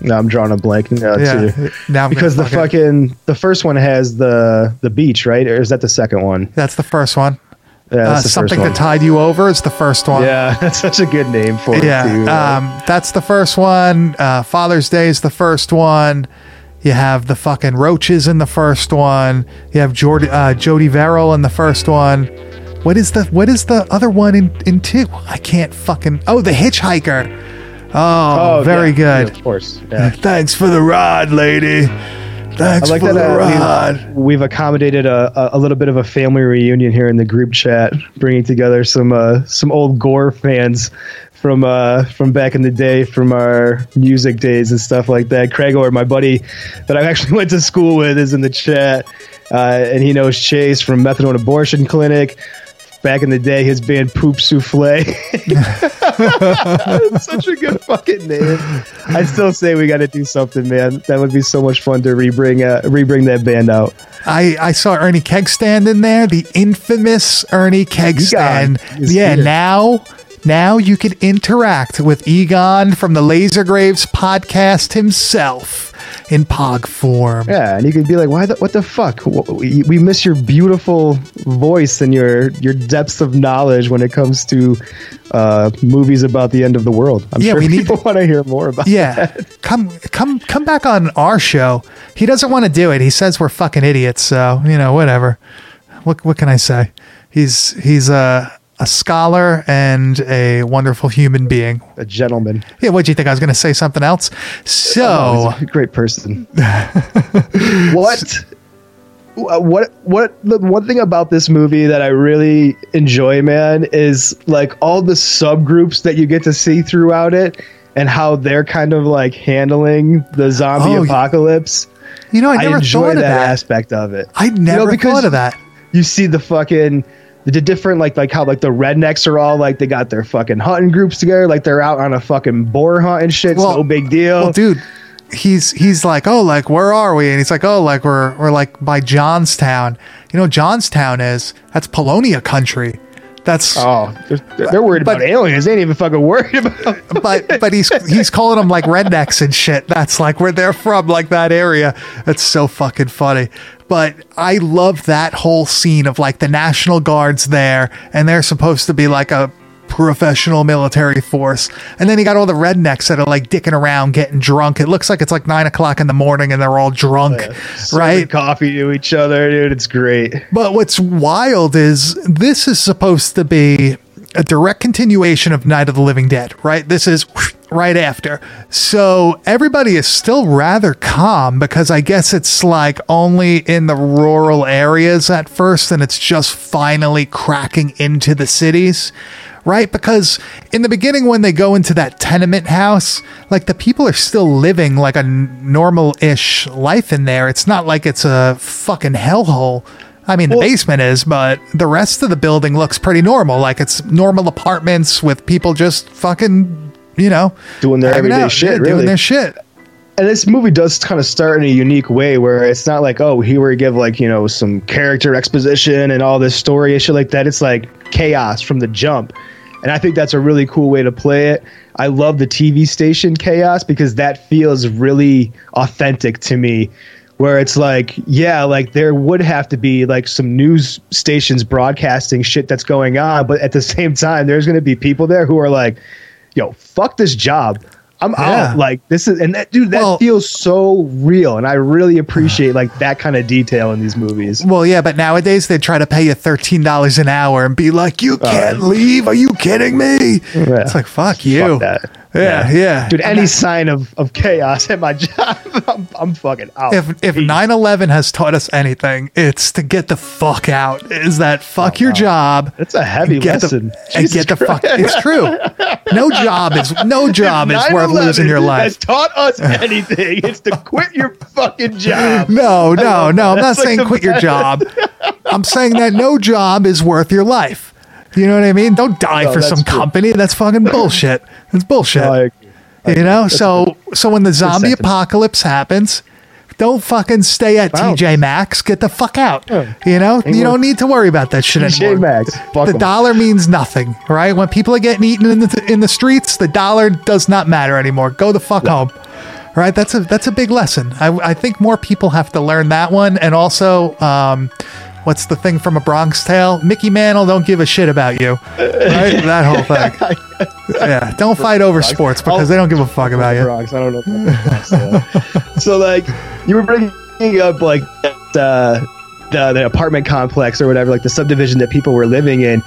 B: No, I'm drawing a blank now
A: Yeah,
B: too.
A: now I'm
B: Because the fucking the first one has the the beach, right? Or is that the second one?
A: That's the first one.
B: Yeah,
A: Uh, something that tied you over is the first one.
B: Yeah, that's such a good name for it.
A: Yeah,
B: too.
A: um, that's the first one. Uh, Father's Day is the first one. You have the fucking roaches in the first one. You have Jordy, uh, Jody Verrill in the first one. What is the what is the other one in in two? I can't fucking. Oh, the Hitchhiker. Oh, very
B: yeah,
A: good.
B: yeah, of course. Yeah.
A: Thanks for the ride, lady.
B: I
A: Thanks
B: like
A: for
B: that
A: the
B: uh,
A: ride.
B: we've, we've accommodated a, a, a little bit of a family reunion here in the group chat, bringing together some uh, some old Gore fans from uh from back in the day from our music days and stuff like that. Craig or my buddy that I actually went to school with is in the chat. Uh, and he knows Chase from Methadone Abortion Clinic. Back in the day, his band Poop Souffle. Such a good fucking name. I still say we got to do something, man. That would be so much fun to rebring uh, rebring that band out.
A: I, I saw Ernie Kegstand in there, the infamous Ernie Kegstand. Yeah,
B: here.
A: now now you can interact with Egon from the Laser Graves podcast himself in pog form.
B: Yeah, and you could be like, "Why? The, what the fuck? We, we miss your beautiful voice and your your depths of knowledge when it comes to uh, movies about the end of the world." I'm
A: Yeah,
B: sure
A: we
B: people want to hear more about.
A: Yeah, come come come back on our show. He doesn't want to do it. He says we're fucking idiots. So you know, whatever. What what can I say? He's he's a a scholar and a wonderful human being.
B: a gentleman.
A: Yeah, what do you think? I was going to say something else. So
B: Oh, he's a great person. what? Uh, what? What? The one thing about this movie that I really enjoy, man, is like all the subgroups that you get to see throughout it, and how they're kind of like handling the zombie
A: Oh,
B: apocalypse.
A: you know, I
B: I,
A: never
B: enjoy
A: thought
B: that,
A: of that.
B: aspect of it.
A: I never
B: because
A: thought of that.
B: You see the fucking the different like like how like the rednecks are all like they got their fucking hunting groups together, like they're out on a fucking boar hunt and shit.
A: Well-
B: no big deal.
A: Well, dude, he's he's like, oh, like where are we? And he's like, oh, like we're we're like by Johnstown. You know, Johnstown is that's Polonia country. That's
B: Oh, they're, they're worried
A: But-
B: about aliens. They ain't even fucking worried about.
A: but but he's he's calling them like rednecks and shit. That's like where they're from, like that area. That's so fucking funny. But I love that whole scene of like the National Guards there, and they're supposed to be like a professional military force. And then you got all the rednecks that are like dicking around, getting drunk. It looks like it's like nine o'clock in the morning, and they're all drunk, right?
B: coffee to each other, dude. It's great.
A: But what's wild is this is supposed to be a direct continuation of Night of the Living Dead, right? This is right after. So everybody is still rather calm because I guess it's like only in the rural areas at first and it's just finally cracking into the cities. Right? Because in the beginning, when they go into that tenement house, like the people are still living like a normal ish life in there. It's not like it's a fucking hellhole. I mean, the
B: Well-
A: basement is, but the rest of the building looks pretty normal. Like it's normal apartments with people just fucking, you know,
B: Doing their everyday shit,
A: doing
B: really.
A: their shit.
B: And this movie does kind of start in a unique way where it's not like, oh, here we give like, you know, some character exposition and all this story and shit like that. It's like chaos from the jump. And I think that's a really cool way to play it. I love the TV station chaos because that feels really authentic to me. Where it's like, yeah, like there would have to be like some news stations broadcasting shit that's going on, but at the same time, there's going to be people there who are like, yo, fuck this job. I'm
A: Yeah.
B: out. Like this is, and that dude, that
A: Well-
B: feels so real, and I really appreciate like that kind of detail in these movies.
A: Well, yeah, but nowadays they try to pay you thirteen dollars an hour and be like, "You uh, can't leave? Are you kidding me?"
B: Yeah.
A: It's like, "Fuck you."
B: that.
A: Yeah, yeah,
B: Dude, any sign of, of chaos at my job, I'm, I'm fucking out.
A: if if
B: Peace.
A: 9-11 has taught us anything, it's to get the fuck out. Is that fuck oh, your job?
B: That's a heavy
A: get
B: lesson.
A: The, and get the fuck. It's true. No job is no job is worth
B: 9/11
A: losing your life.
B: Has taught us anything. it's to quit your fucking job.
A: No, no, no. I'm not
B: like
A: saying quit your
B: best.
A: job. I'm saying that no job is worth your life. You know what I mean? Don't die
B: No,
A: for some
B: true.
A: company. That's fucking bullshit. It's bullshit.
B: No, I agree.
A: you know so so when the zombie apocalypse happens don't fucking stay at
B: Bounce.
A: TJ Maxx. Get the fuck out.
B: Yeah.
A: You know, you don't need to worry about that shit
B: TJ
A: anymore.
B: Maxx.
A: The
B: 'em.
A: dollar means nothing, right? When people are getting eaten in the in the streets, the dollar does not matter anymore. Go the fuck home. Right? That's a that's a big lesson. I, I think more people have to learn that one, and also, um, what's the thing from a Bronx Tale? Mickey Mantle don't give a shit about you. Right? that whole thing. Yeah. Don't fight over sports because they don't give a fuck about you.
B: Bronx. I don't know. If that's the Bronx, so. so like you were bringing up like uh, the the apartment complex or whatever, like the subdivision that people were living in,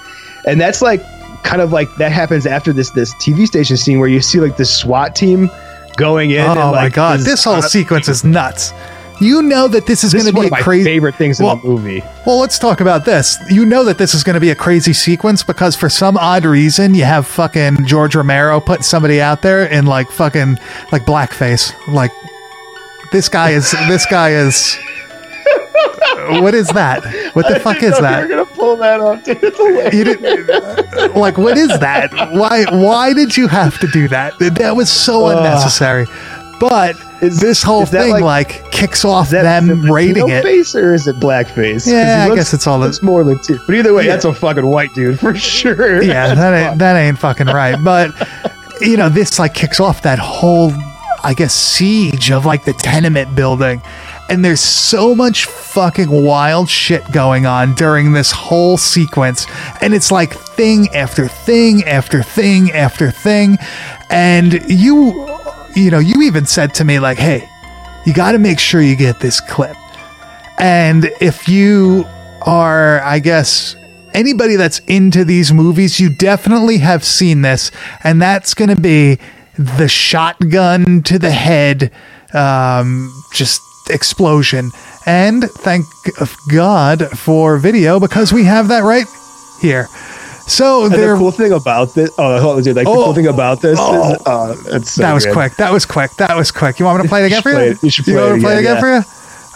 B: and that's like kind of like that happens after this this TV station scene where you see like the SWAT team going in.
A: Oh
B: and,
A: my god,
B: the
A: this whole
B: zo-
A: sequence is nuts. You know that this is going to
B: one
A: be
B: of
A: a
B: my
A: crazy
B: favorite things
A: Well,
B: in the movie.
A: Well, let's talk about this. You know that this is going to be a crazy sequence because for some odd reason you have fucking George Romero putting somebody out there in like fucking like blackface. Like this guy is this guy is What is that? What the fuck is that?
B: You're gonna pull that off, dude.
A: You didn't, like what is that? Why why did you have to do that? That was so unnecessary. But
B: Is-
A: this whole
B: is
A: thing
B: like-
A: like, kicks off
B: that
A: them
B: Filipino
A: rating it.
B: face or is it blackface?
A: Yeah, I guess it's all the-
B: looks more Latino. But either way,
A: Yeah.
B: that's a fucking white dude for sure.
A: yeah, that ain't that ain't fucking right. But you know, this like kicks off that whole, I guess, siege of like the tenement building, and there's so much fucking wild shit going on during this whole sequence, and it's like thing after thing after thing after thing, and you, you know, you even said to me like, hey, you got to make sure you get this clip. And if you are, I guess, anybody that's into these movies, you definitely have seen this. And that's going to be the shotgun to the head, um, just explosion. And thank God for video because we have that right here. So
B: And the cool thing about this, oh, hold on, dude, like the
A: Oh.
B: cool thing about this
A: Oh.
B: is, uh, it's so
A: that was
B: good.
A: quick. That was quick. That was quick. You want me to play it again for you?
B: it. You should play
A: want
B: it
A: me to play it
B: again,
A: again for you?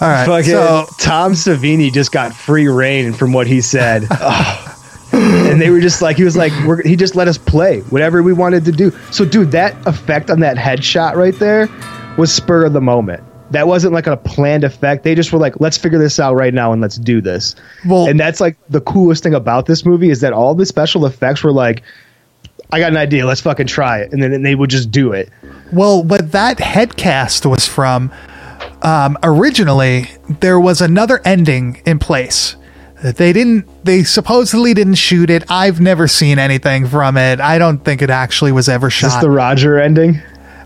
A: All right.
B: Fucking
A: So
B: Tom Savini just got free reign from what he said. And they were just like, he was like, we're, he just let us play whatever we wanted to do. So, dude, that effect on that headshot right there was spur of the moment. That wasn't like a planned effect. They just were like, let's figure this out right now and let's do this.
A: Well-
B: and that's like the coolest thing about this movie is that all the special effects were like, I got an idea, let's fucking try it. And then they would just do it.
A: Well, what that head cast was from, um, originally, there was another ending in place. They didn't, they supposedly didn't shoot it. I've never seen anything from it. I don't think it actually was ever
B: Is this
A: shot.
B: the Roger ending?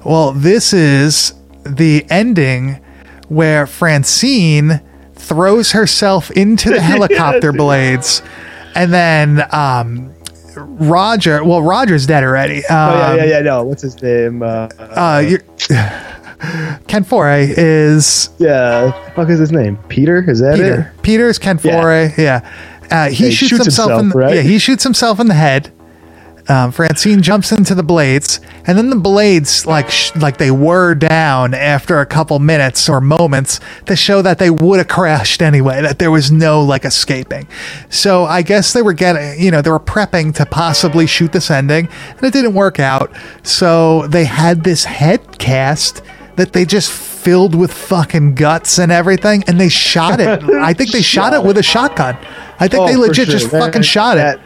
A: well, this is the ending where Francine throws herself into the helicopter blades. And then, um, Roger, well, Roger's dead already. Um,
B: Oh, yeah, yeah, yeah, no. What's his name? Uh,
A: uh, Ken Foree is
B: Yeah, fuck is his name? Peter? Is that
A: Peter. Peter's Ken Foree. Yeah, Uh, he
B: he
A: shoots,
B: shoots
A: himself,
B: himself,
A: in. The,
B: right?
A: Yeah, he shoots himself in the head. Um, Francine jumps into the blades, and then the blades like sh- like they whir down after a couple minutes or moments to show that they would have crashed anyway. That there was no like escaping. So I guess they were getting, you know, they were prepping to possibly shoot this ending, and it didn't work out. So they had this head cast that they just filled with fucking guts and everything, and they shot it. I think they shot it with a shotgun. I think
B: Oh,
A: they legit
B: sure.
A: just
B: That-
A: fucking shot it.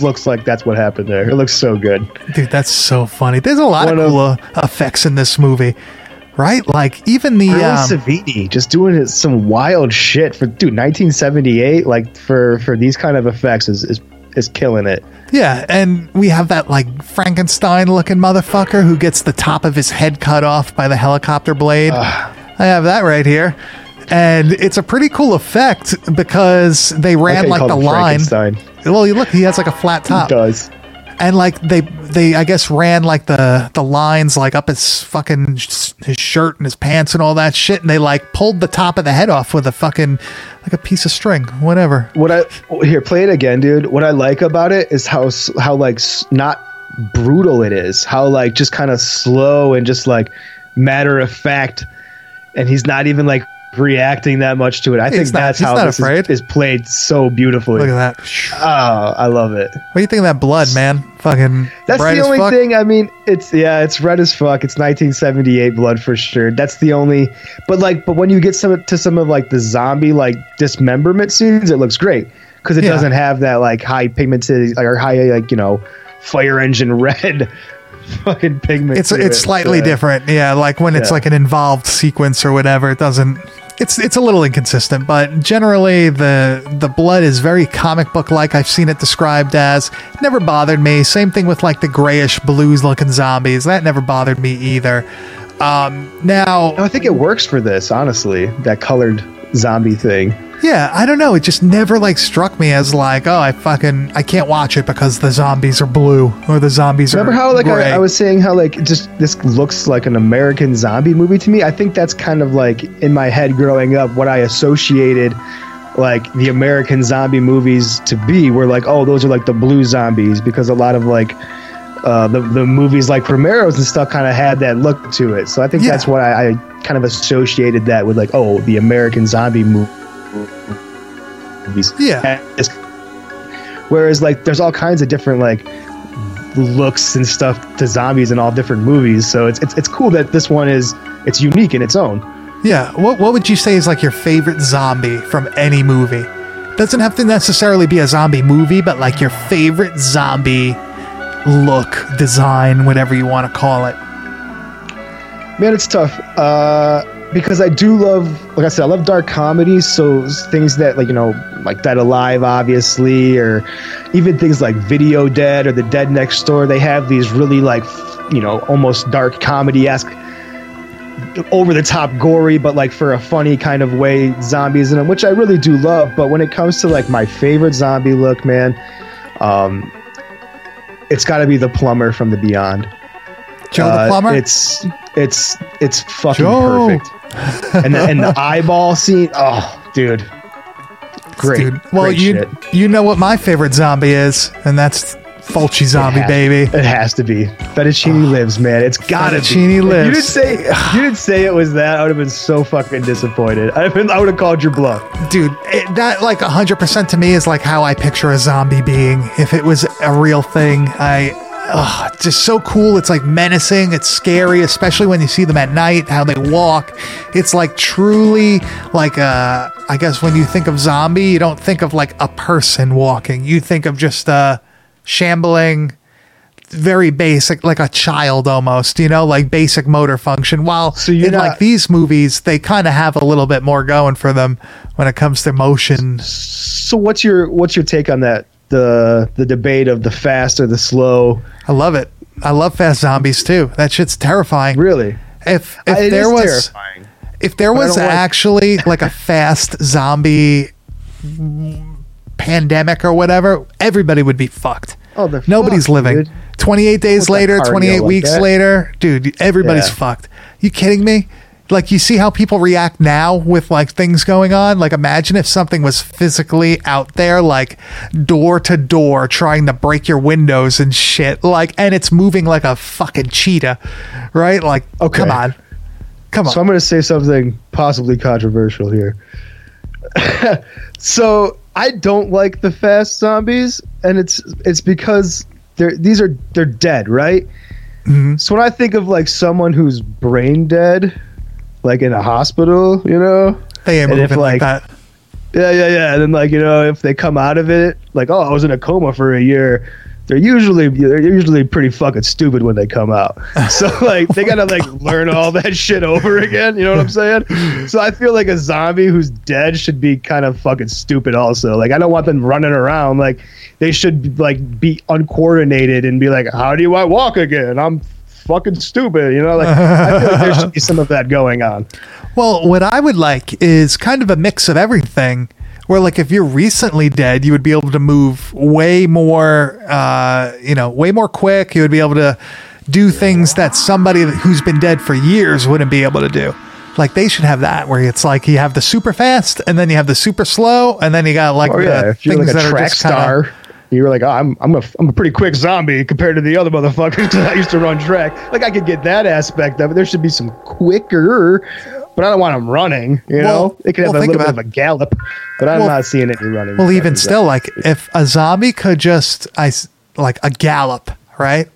B: Looks like that's what happened there. It looks so good.
A: Dude, that's so funny. There's a lot
B: One
A: of
B: of-
A: cool uh, effects in this movie, right? Like even the um,
B: Savini just doing some wild shit for dude 1978. Like for for these kind of effects is is, is killing it.
A: yeah, and we have that like Frankenstein looking motherfucker who gets the top of his head cut off by the helicopter blade. I have that right here. And it's a pretty cool effect because they ran like the line. Well, you look, he has like a flat top.
B: does.
A: and like they they I guess ran like the the lines like up his fucking sh- his shirt and his pants and all that shit, and they like pulled the top of the head off with a fucking like a piece of string, whatever.
B: What I here play it again, dude. What I like about it is how how like not brutal it is. How like just kind of slow and just like matter of fact, and he's not even like reacting that much to it. I think
A: not-
B: that's how this is, is played so beautifully.
A: Look at that.
B: Oh, I love it.
A: What do you think of that blood, man? Fucking
B: That's the only thing. I mean, it's yeah, it's red as fuck. It's 1978 blood for sure. That's the only. But like, but when you get some to some of like the zombie like dismemberment scenes, it looks great because it
A: Yeah.
B: doesn't have that like high pigmented or high like you know fire engine red fucking pigment.
A: It's it's
B: it.
A: slightly
B: Uh,
A: different, yeah. Like when it's
B: yeah.
A: like an involved sequence or whatever, it doesn't. It's it's a little inconsistent, but generally the the blood is very comic book like. I've seen it described as. Never bothered me. Same thing with like the grayish blues looking zombies. That never bothered me either. Um, now
B: No, I think it works for this. Honestly, that colored zombie thing.
A: Yeah, I don't know. It just never like struck me as like, oh, I fucking I can't watch it because the zombies are blue or the zombies are.
B: Remember how like. I, I was saying how like just this looks like an American zombie movie to me? I think that's kind of like in my head growing up what I associated like the American zombie movies to be were like, oh, those are like the blue zombies because a lot of like uh, the the movies like Romero's and stuff kind of had that look to it. So I think
A: Yeah.
B: that's what I, I kind of associated that with like, oh, the American zombie mo- movies.
A: Yeah.
B: Whereas like there's all kinds of different like looks and stuff to zombies in all different movies. So it's it's, it's cool that this one is it's unique in its own.
A: Yeah. What What would you say is like your favorite zombie from any movie? Doesn't have to necessarily be a zombie movie, but like your favorite zombie look, design, whatever you want to call it.
B: Man, it's tough. Uh because I do love like I said, I love dark comedies, so things that like, you know, like Dead Alive obviously, or even things like Video Dead or The Dead Next Door, they have these really like you know, almost dark comedy esque over the top gory, but like for a funny kind of way, zombies in them, which I really do love. But when it comes to like my favorite zombie look, man, um, it's got to be the plumber from the Beyond.
A: Joe
B: Uh,
A: the plumber.
B: It's it's it's fucking
A: Joe.
B: perfect. And the, and the eyeball scene, oh, dude, great.
A: Dude, well,
B: great
A: you
B: shit.
A: you know what my favorite zombie is, and that's Fulci zombie
B: It has-
A: baby.
B: It has to be. Fettuccine ah. lives, man. It's gotta
A: Fettuccine
B: be. If You didn't say you didn't say it was that. I would have been so fucking disappointed. Have been, I would have called your bluff.
A: Dude, it, that like 100% to me is like how I picture a zombie being. If it was a real thing, I. It's just so cool. It's like menacing. It's scary, especially when you see them at night, how they walk. It's like truly like a. I guess when you think of zombie, you don't think of like a person walking. You think of just a shambling, very basic, like a child almost, you know, like basic motor function. While
B: So
A: in
B: not-
A: like these movies, they kind of have a little bit more going for them when it comes to motion.
B: So what's your what's your take on that? The the debate of the fast or the slow.
A: I love it. I love fast zombies too. That shit's terrifying.
B: Really,
A: If if
B: It
A: there was
B: terrifying.
A: if there was
B: don't like-
A: actually like a fast zombie pandemic or whatever, everybody would be fucked.
B: Oh,
A: Nobody's
B: fucked,
A: living.
B: dude.
A: 28 days later, 28 weeks
B: that.
A: later, dude, everybody's
B: Yeah.
A: fucked. You kidding me? Like you see how people react now with like things going on? Like imagine if something was physically out there like door to door trying to break your windows and shit. Like and it's moving like a fucking cheetah. Right? Like
B: Okay.
A: come on. Come on.
B: So I'm going to say something possibly controversial here. so I don't like the fast zombies, and it's it's because they're these are they're dead, right?
A: Mm-hmm.
B: So when I think of like someone who's brain dead, like in a hospital, you know,
A: they ain't
B: and if,
A: moving like,
B: like,
A: that.
B: yeah, yeah, yeah, and then like you know if they come out of it, like oh I was in a coma for a year. They're usually they're usually pretty fucking stupid when they come out. So like they gotta like learn all that shit over again. You know what I'm saying? So I feel like a zombie who's dead should be kind of fucking stupid. Also, like I don't want them running around. Like they should like be uncoordinated and be like, how do I walk again? I'm fucking stupid. You know, like I feel like there should be some of that going on.
A: Well, what I would like is kind of a mix of everything. Where like if you're recently dead, you would be able to move way more, uh, you know, way more quick. You would be able to do things that somebody who's been dead for years wouldn't be able to do. Like they should have that, where it's like you have the super fast, and then you have the super slow, and then you got like
B: Oh
A: the
B: yeah,
A: things
B: like
A: that are
B: track
A: just kinda-
B: star, you were like, oh, I'm I'm a I'm a pretty quick zombie compared to the other motherfuckers that I used to run track. Like I could get that aspect of it. There should be some quicker, but I don't want them running. You
A: Well-
B: know, they could have
A: well,
B: a little bit of a gallop, but I'm
A: Well-
B: not seeing any running.
A: Well, even still, like if a zombie could just, I like a gallop, right?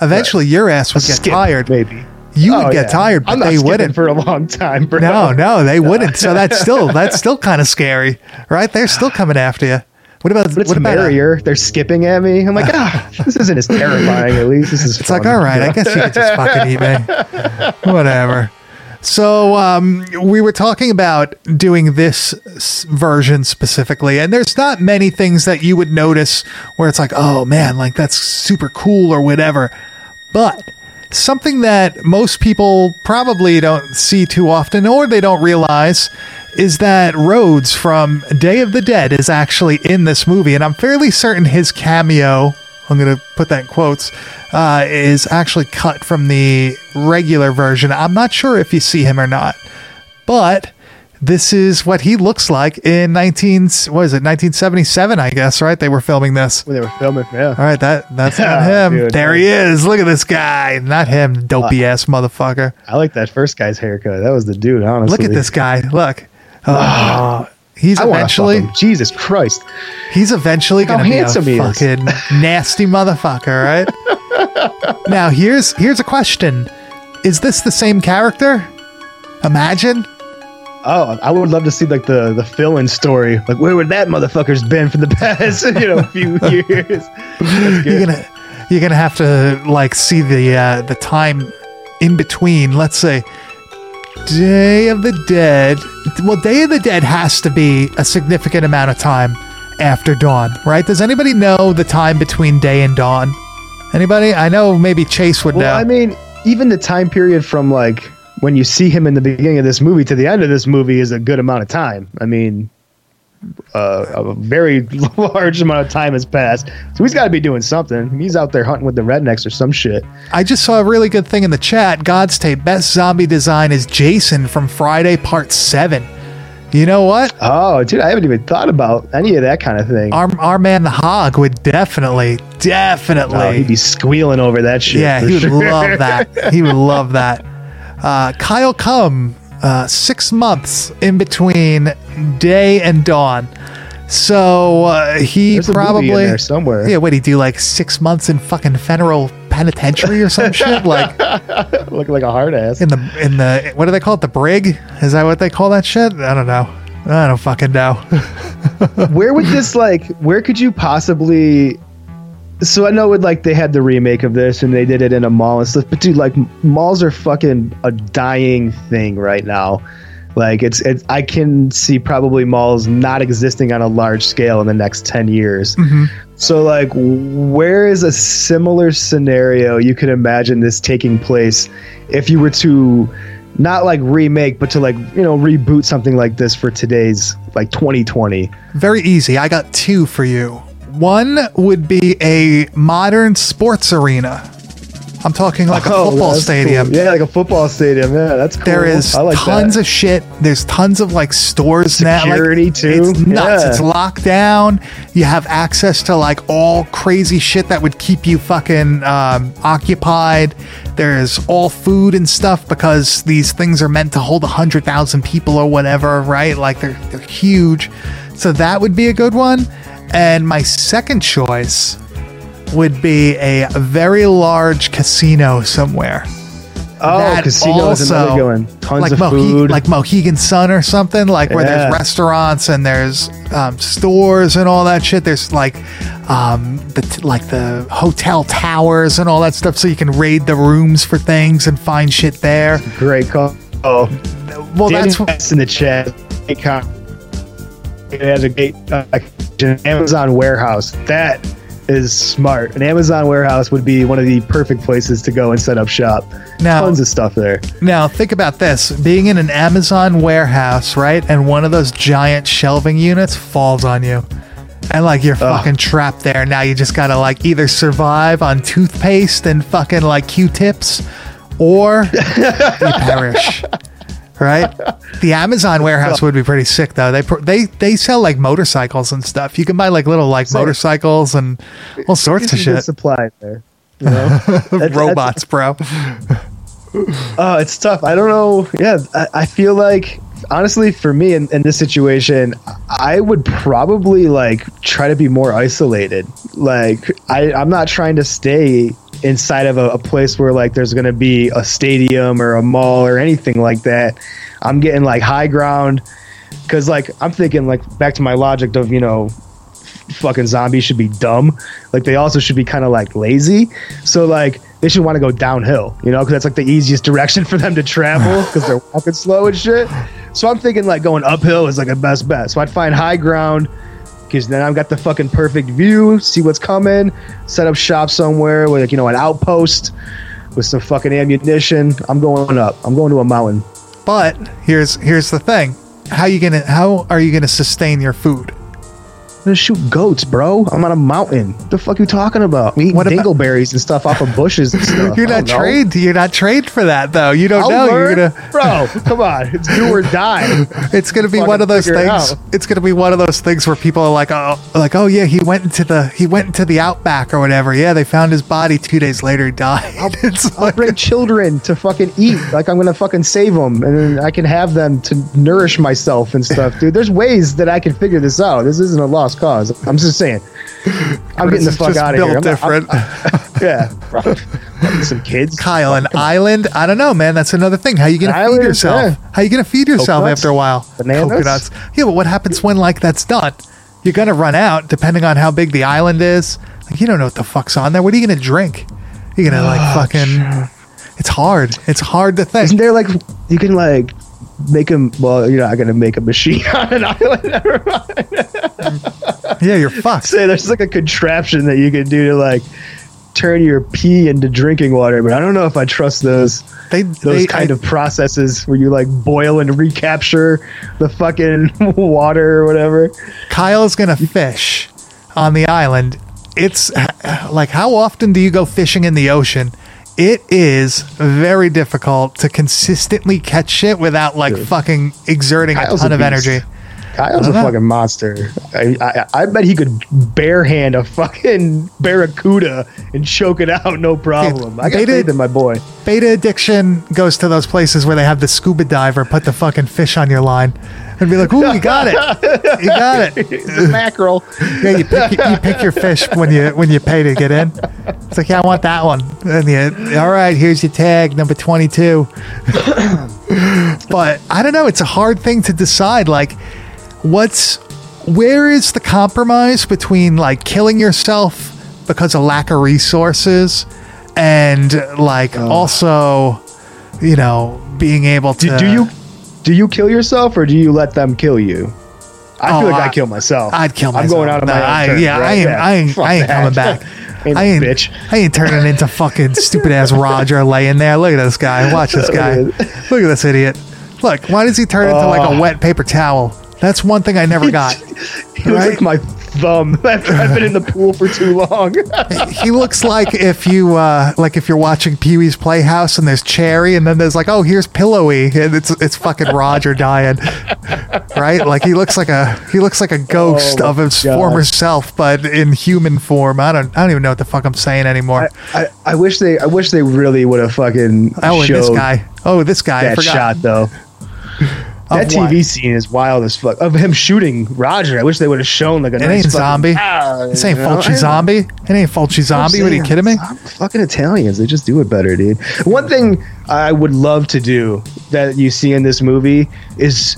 A: Eventually, your ass would get
B: skip,
A: tired.
B: maybe.
A: You would
B: Oh,
A: get
B: yeah.
A: tired, but they wouldn't.
B: for a long time, bro.
A: No, no, they wouldn't. So that's still that's still kind of scary, right? They're still coming after you. What about
B: But it's
A: what about? uh,
B: merrier. They're skipping at me. I'm like, ah, this isn't as terrifying. At least this is.
A: it's like, all right, I guess you could just fucking me. Whatever. So um, we were talking about doing this s- version specifically, and there's not many things that you would notice where it's like, oh man, like that's super cool or whatever. But something that most people probably don't see too often or they don't realize is that Rhodes from Day of the Dead is actually in this movie, and I'm fairly certain his cameo. I'm going to put that in quotes. Uh, is actually cut from the regular version. I'm not sure if you see him or not, but this is what he looks like in 19 what is it 1977 i guess right they were filming this
B: When they were filming, yeah.
A: all right that that's not him
B: Dude,
A: there he is look at this guy not him dopey ass motherfucker
B: I like that first guy's haircut. That was the dude, honestly.
A: look at this guy look oh, he's
B: I
A: eventually.
B: Jesus Christ.
A: he's eventually gonna be a fucking nasty motherfucker right now here's here's a question is this the same character imagine
B: Oh, I would love to see like the the fill-in story. Like, where would that motherfucker's been for the past, you know, few years?
A: You're gonna you're gonna have to like see the uh, the time in between. Let's say Day of the Dead. Well, Day of the Dead has to be a significant amount of time after dawn, right? Does anybody know the time between day and dawn? Anybody? I know maybe Chase would
B: Well,
A: know.
B: I mean, even the time period from like when you see him in the beginning of this movie to the end of this movie is a good amount of time. I mean, uh, a very large amount of time has passed, so he's got to be doing something. He's out there hunting with the rednecks or some shit.
A: I just saw a really good thing in the chat. God's tape best zombie design is Jason from Friday Part Seven. You know what?
B: Oh, dude, I haven't even thought about any of that kind of thing.
A: Our, our man the hog would definitely, definitely.
B: Oh, he'd be squealing over that shit.
A: Yeah, he would
B: sure.
A: love that. He would love that. Uh, Kyle Cum, uh, six months in between day and dawn. So uh, he
B: There's a movie in
A: probably
B: there somewhere.
A: Yeah, what he do like six months in fucking federal penitentiary or some shit? Like
B: Look like a hard ass.
A: in the in the what do they call it? The brig? Is that what they call that shit? I don't know. I don't fucking know.
B: where would this like where could you possibly so i know with like they had the remake of this and they did it in a mall and stuff but dude like malls are fucking a dying thing right now like it's it's i can see probably malls not existing on a large scale in the next 10 years mm-hmm. so like where is a similar scenario you could imagine this taking place if you were to not like remake but to like you know reboot something like this for today's like 2020
A: Very easy. I got two for you. One would be a modern sports arena. I'm talking like a
B: Oh,
A: football stadium.
B: cool. Yeah, like a football stadium. Yeah, that's cool.
A: There is
B: like
A: tons
B: that.
A: of shit. There's tons of like stores now. Like,
B: Security, too.
A: It's nuts.
B: Yeah.
A: It's locked down. You have access to like all crazy shit that would keep you fucking um, occupied. There's all food and stuff because these things are meant to hold a hundred thousand people or whatever, right? Like they're they're huge. So that would be a good one. And my second choice would be a very large casino somewhere.
B: Oh,
A: That
B: casino is another
A: also-
B: one. Tons
A: like
B: of
A: Mohe-
B: food.
A: like Mohegan Sun or something, like where there's restaurants and there's um, stores and all that shit. There's like um, the t- like the hotel towers and all that stuff, so you can raid the rooms for things and find shit there.
B: Great call. Oh,
A: Well,
B: Danny
A: that's
B: West in the chat. It has a great uh, Amazon warehouse. That is smart. An Amazon warehouse would be one of the perfect places to go and set up shop.
A: Now-
B: Tons of stuff there.
A: now think about this: being in an Amazon warehouse, right, and one of those giant shelving units falls on you. And like you're fucking trapped there. Now you just gotta like either survive on toothpaste and fucking like Q-tips, or you perish. Right? The Amazon warehouse would be pretty sick though. They they they sell like motorcycles and stuff. You can buy like little like motorcycles and all sorts of shit.
B: supply there. You know? That's- that's-
A: Robots, bro.
B: Oh, it's tough. I don't know. Yeah, I, I feel like honestly, for me in, in this situation, I would probably like try to be more isolated. Like I, I'm not trying to stay inside of a, a place where like there's gonna be a stadium or a mall or anything like that. I'm getting like high ground because like I'm thinking like back to my logic of you know fucking zombies should be dumb. Like they also should be kind of like lazy. So like they should want to go downhill, you know, because that's like the easiest direction for them to travel because they're walking slow and shit. So I'm thinking like going uphill is like a best bet. So I'd find high ground because then I've got the fucking perfect view, see what's coming, set up shop somewhere with like you know an outpost with some fucking ammunition. I'm going up. I'm going to a mountain.
A: But here's here's the thing. how you gonna how are you gonna sustain your food?
B: I'm gonna shoot goats, bro. I'm on a mountain. What the fuck you talking about? We eat
A: What about-
B: dingleberries and stuff off of bushes and stuff.
A: You're not
B: don't know.
A: trained. You're not trained for that though. You don't
B: I'll
A: know.
B: learn.
A: You're gonna.
B: bro. Come on, it's do or die.
A: It's gonna be one of those
B: figure it
A: things. It's gonna be one of those things where people are like, oh, like, oh yeah, he went into the he went into the outback or whatever. Yeah, they found his body two days later. He died. it's
B: I'll
A: like,
B: bring children to fucking eat. Like I'm gonna fucking save them, and then I can have them to nourish myself and stuff, dude. There's ways that I can figure this out. This isn't a lost cause. I'm just saying. I'm getting the fuck out of here. I'm not-
A: different.
B: yeah, bro. some kids.
A: Kyle, an island. I don't know, man. That's another thing. How you gonna
B: An
A: feed yourself?
B: yeah.
A: How you gonna feed yourself
B: Coconuts?
A: after a while?
B: Bananas?
A: Coconuts. Yeah, but what happens when like that's done? You're gonna run out, depending on how big the island is. Like you don't know what the fuck's on there. What are you gonna drink? You're gonna like
B: Oh,
A: fucking. It's hard. It's hard to think.
B: Isn't there like you can like make him. Well, you're not gonna make a machine on an island. Never mind.
A: Yeah, you're fucked.
B: Say there's like a contraption that you can do to like turn your pee into drinking water, but I don't know if I trust those.
A: They,
B: those
A: they
B: kind
A: I-
B: of processes where you like boil and recapture the fucking water or whatever.
A: Kyle's gonna fish on the island. It's like how often do you go fishing in the ocean? It is very difficult to consistently catch shit without like fucking exerting
B: Kyle's
A: a ton
B: a
A: of energy.
B: Kyle's
A: I
B: a
A: know.
B: fucking monster. I, I I bet he could barehand a fucking barracuda and choke it out no problem. I
A: they
B: got faith in my boy.
A: Beta addiction goes to those places where they have the scuba diver put the fucking fish on your line and be like, "Ooh, you got it, you got it."
B: He's a mackerel.
A: Yeah, you pick, you pick your fish when you when you pay to get in. It's like, yeah, I want that one. And you, all right, here's your tag, number twenty two. but I don't know. It's a hard thing to decide. Like, what's where is the compromise between like killing yourself because of lack of resources and like also, you know, being able to
B: Do, do you do you kill yourself or do you let them kill you? I
A: Oh,
B: feel like
A: I-
B: I, kill myself.
A: I'd kill myself.
B: I'm going out of
A: No,
B: my own
A: I,
B: terms,
A: yeah, I
B: right?
A: ain't, I ain't, I ain't coming back.
B: Ain't
A: I ain't,
B: bitch.
A: I ain't turning into fucking stupid ass Roger laying there. Look at this guy. Watch this guy. Look at this idiot. Look, why does he turn into like a
B: Oh.
A: wet paper towel? That's one thing I never got.
B: He looks like my thumb after I've been in the pool for too long.
A: he looks like if you uh like if you're watching Pee Wee's Playhouse and there's Chairry and then there's like oh here's Pillowy and it's it's fucking Roger dying, right? Like he looks like a he looks like a ghost
B: Oh
A: of his
B: God.
A: former self but in human form. I don't I don't even know what the fuck I'm saying anymore.
B: I, I wish they I wish they really would have fucking
A: oh,
B: showed
A: this guy. Oh, this guy. I
B: that
A: forgot.
B: shot though. That
A: Of what?
B: TV scene is wild as fuck. Of him shooting Roger, I wish they would have shown like a
A: It
B: nice
A: ain't
B: fucking-
A: zombie.
B: Ah,
A: This ain't Fulci zombie. It ain't Fulci zombie. What are you kidding me?
B: I'm fucking Italians. They just do it better, dude. One thing I would love to do that you see in this movie is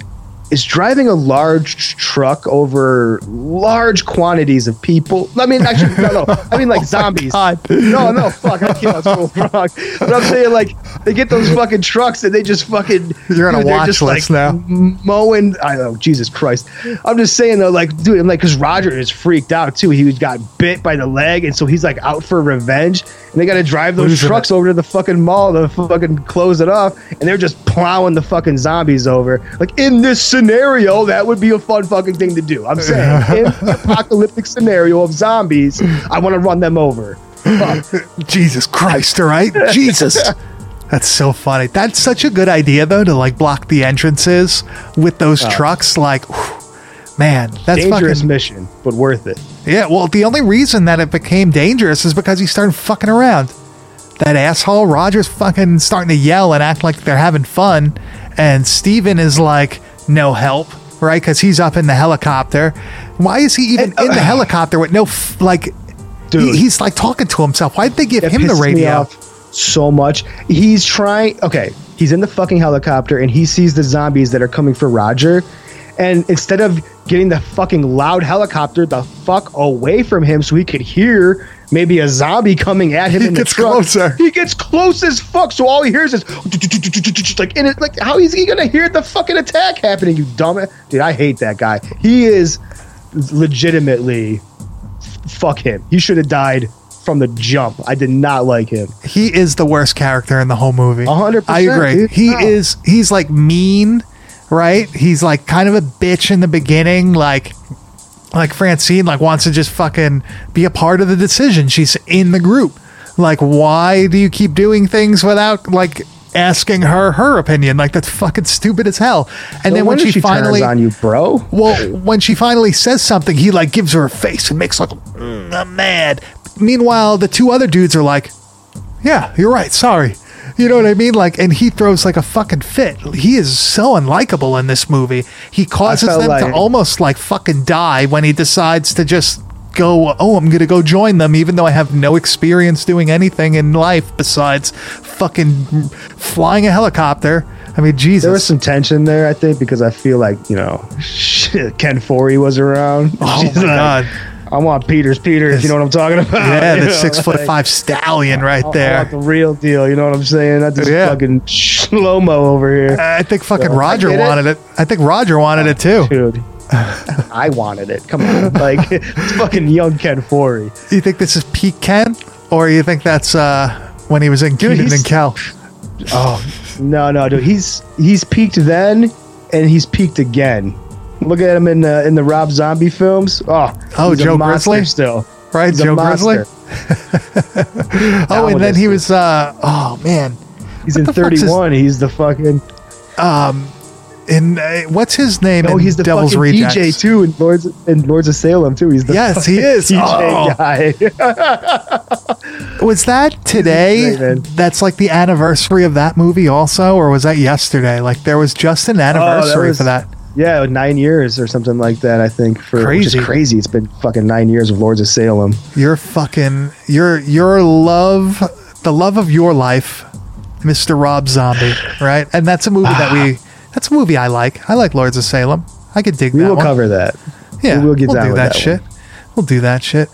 B: is driving a large truck over large quantities of people. I mean, actually, no, no. I mean, like oh zombies.
A: God.
B: No, no, fuck. I can't. So wrong. But I'm saying, like, they get those fucking trucks and they just fucking.
A: You're on a
B: dude, they're
A: watch
B: just,
A: list
B: like,
A: now.
B: Mowing. I know, Jesus Christ. I'm just saying though, like, dude, I'm like, because Roger is freaked out too. He got bit by the leg, and so he's like out for revenge. And they got to drive those
A: Losing
B: trucks
A: it.
B: over to the fucking mall to fucking close it off, and they're just plowing the fucking zombies over. Like in this scenario, that would be a fun fucking thing to do. I'm saying, in the apocalyptic scenario of zombies, I want to run them over. Fuck.
A: Jesus Christ, all right? Jesus. That's so funny. That's such a good idea though to like block the entrances with those uh. trucks like whew, man, that's
B: Dangerous
A: fucking
B: mission, but worth it.
A: Yeah, well, the only reason that it became dangerous is because he started fucking around. That asshole Roger's fucking starting to yell and act like they're having fun, and Steven is like, no help, right? Because he's up in the helicopter. Why is he even in the uh, helicopter with no, f- like,
B: Dude.
A: he- he's like talking to himself. Why did they give him the radio?
B: off so much. He's trying. Okay, he's in the fucking helicopter and he sees the zombies that are coming for Roger. And instead of getting the fucking loud helicopter the fuck away from him so he could hear maybe a zombie coming at him
A: He
B: in the
A: gets
B: truck,
A: closer.
B: He gets close as fuck. So all he hears is like, and it, like, how is he gonna hear the fucking attack happening? You dumb dude. I hate that guy. He is legitimately fuck him. He should have died from the jump. I did not like him.
A: He is the worst character in the whole movie.
B: A hundred
A: I
B: percent,
A: agree.
B: dude.
A: He
B: Wow.
A: is. He's like mean, right? He's like kind of a bitch in the beginning, like like Francine like wants to just fucking be a part of the decision. She's in the group. Like why do you keep doing things without like asking her her opinion? Like that's fucking stupid as hell. And
B: No
A: then when
B: wonder
A: she, finally
B: turns on you, bro.
A: well, when she finally says something, he like gives her a face and makes like, mm, I'm mad. Meanwhile, the two other dudes are like, Yeah, you're right. Sorry. You know what I mean? Like, and he throws like a fucking fit. He is so unlikable in this movie. He causes them to almost like fucking die when he decides to just go, Oh, I'm going to go join them, even though I have no experience doing anything in life besides fucking flying a helicopter. I mean, Jesus.
B: There was some tension there, I think, because I feel like you know, shit, Ken Foree was around.
A: oh,
B: She's
A: my
B: like,
A: God.
B: I want Peter's Peters. You know what I'm talking about?
A: Yeah, the
B: know,
A: six foot
B: like,
A: five stallion right
B: I- I
A: there.
B: want the real deal. You know what I'm saying? Not this
A: Yeah.
B: fucking slow mo over here,
A: I think fucking
B: So,
A: Roger
B: get it.
A: wanted it. I think Roger wanted it too.
B: dude. I wanted it. Come on, like it's fucking young Ken Foree.
A: You think this is peak Ken, or you think that's uh, when he was in
B: he's-
A: and Kel?
B: Oh no, no, dude. He's he's peaked then, and he's peaked again. Look at him in the in the Rob Zombie films. Oh,
A: Oh, Joe Grizzly?
B: still.
A: Right,
B: He's
A: Joe Grizzly. Oh, and then he was. uh Oh man,
B: He's
A: What
B: in
A: his-
B: 31. He's the fucking.
A: in uh, what's his name?
B: No, Oh, he's the
A: Devil's
B: fucking
A: Rejects?
B: DJ too in Lords in Lords of Salem too. He's the
A: Yes, he is.
B: DJ
A: Oh.
B: guy.
A: Was that today?
B: great.
A: That's like the anniversary of that movie, also, or was that yesterday? Like there was just an anniversary
B: Oh, was-
A: for that.
B: Yeah, nine years or something like that. I think for which
A: Crazy.
B: is crazy. It's been fucking nine years of Lords of Salem.
A: Your fucking your your love, the love of your life, Mr. Rob Zombie, right? And that's a movie that we. That's a movie I like. I like Lords of Salem. I could dig
B: We
A: that
B: will
A: one.
B: cover that.
A: Yeah,
B: we will get
A: we'll
B: down
A: do that,
B: that
A: shit.
B: one.
A: We'll do that shit.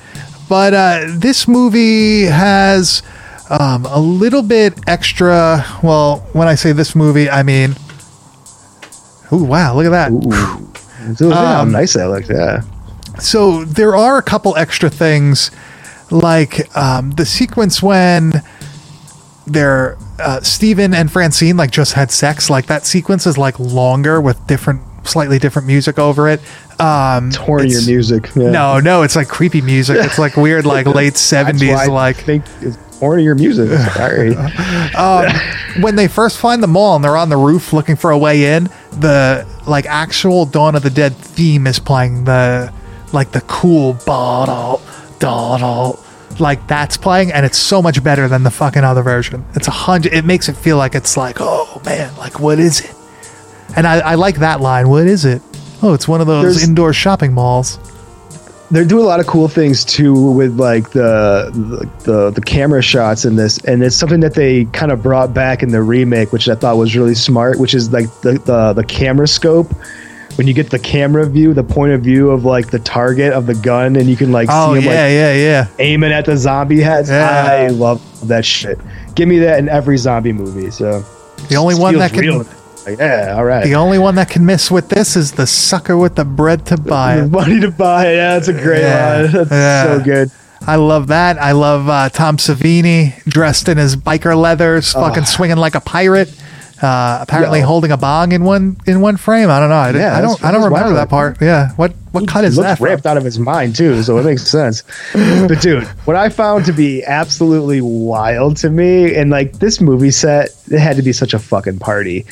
A: But uh, this movie has um, a little bit extra. Well, when I say this movie, I mean, oh wow, look at that.
B: Ooh. Look how
A: Um,
B: nice that looks. Yeah.
A: So there are a couple extra things, like um, the sequence when they're uh, Steven and Francine like just had sex. Like that sequence is like longer with different, slightly different music over it. Um,
B: Hornier
A: it's-
B: music. Yeah.
A: No, no, it's like creepy music. It's like weird, like late seventies. Like
B: think it's your music. Sorry.
A: Um, when they first find the mall and they're on the roof looking for a way in, the like actual Dawn of the Dead theme is playing. The like the cool bottle, dawdle, like that's playing, and it's so much better than the fucking other version. It's a hundred. It makes it feel like it's like, oh man, like what is it? And I, I like that line. What is it? Oh, it's one of those
B: There's-
A: indoor shopping malls.
B: They're doing a lot of cool things too with like the, the the the camera shots in this and it's something that they kind of brought back in the remake which i thought was really smart which is like the the, the camera scope when you get the camera view the point of view of like the target of the gun and you can like
A: Oh
B: see him
A: yeah,
B: like
A: yeah, yeah.
B: aiming at the zombie heads
A: Yeah.
B: i love that shit give me that in every zombie movie so
A: The only one that can
B: real. Yeah all right
A: The only one that can miss with this is the sucker with the bread to buy it.
B: money to buy it. Yeah, that's a great
A: Yeah.
B: line. That's
A: Yeah.
B: so good.
A: I love that. I love uh, Tom Savini dressed in his biker leathers, fucking swinging like a pirate. Uh, apparently
B: Yo.
A: holding a bong in one in one frame. I don't know. I,
B: Yeah,
A: I don't. I don't remember
B: wild.
A: that part. Yeah. What what cut is that? From?
B: ripped out of his mind too, so it makes sense. but dude, what I found to be absolutely wild to me, and like this movie set, it had to be such a fucking party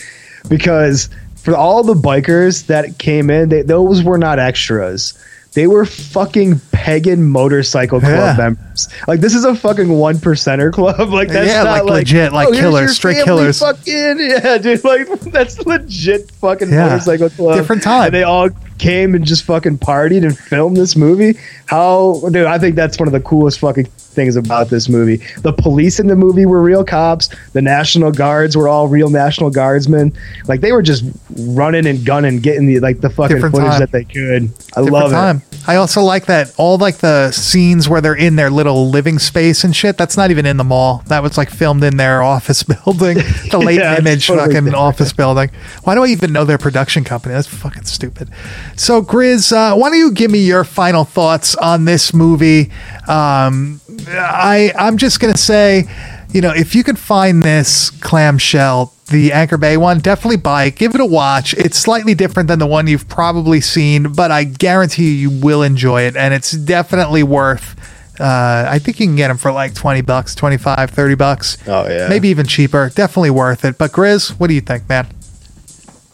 B: because for all the bikers that came in, they, those were not extras. They were fucking pagan motorcycle club
A: Yeah.
B: members. Like this is a fucking one percenter club. Like that's
A: Yeah,
B: not
A: like legit, like
B: "Oh,
A: killers, straight killers."
B: Fucking yeah, dude. Like that's legit fucking
A: Yeah.
B: motorcycle club.
A: Different time.
B: And they all came and just fucking partied and filmed this movie. How, dude? I think that's one of the coolest fucking things about this movie. The police in the movie were real cops. The National Guards were all real National Guardsmen. Like they were just running and gunning, getting the like the fucking
A: Different
B: footage
A: time.
B: that they could. I
A: Different
B: love
A: time. I also like that all like the scenes where they're in their little living space and shit. That's not even in the mall. That was like filmed in their office building, the late
B: Yeah,
A: image
B: totally
A: fucking
B: different.
A: office building. Why do I even know their production company? That's fucking stupid. So, Grizz, uh, why don't you give me your final thoughts on this movie? Um, I I'm just gonna say you know, if you can find this clamshell, the Anchor Bay one, definitely buy it. Give it a watch. It's slightly different than the one you've probably seen, but I guarantee you, you will enjoy it. And it's definitely worth. Uh, I think you can get them for like 20 bucks, 25, 30 bucks.
B: Oh, yeah.
A: Maybe even cheaper. Definitely worth it. But Grizz, what do you think, man?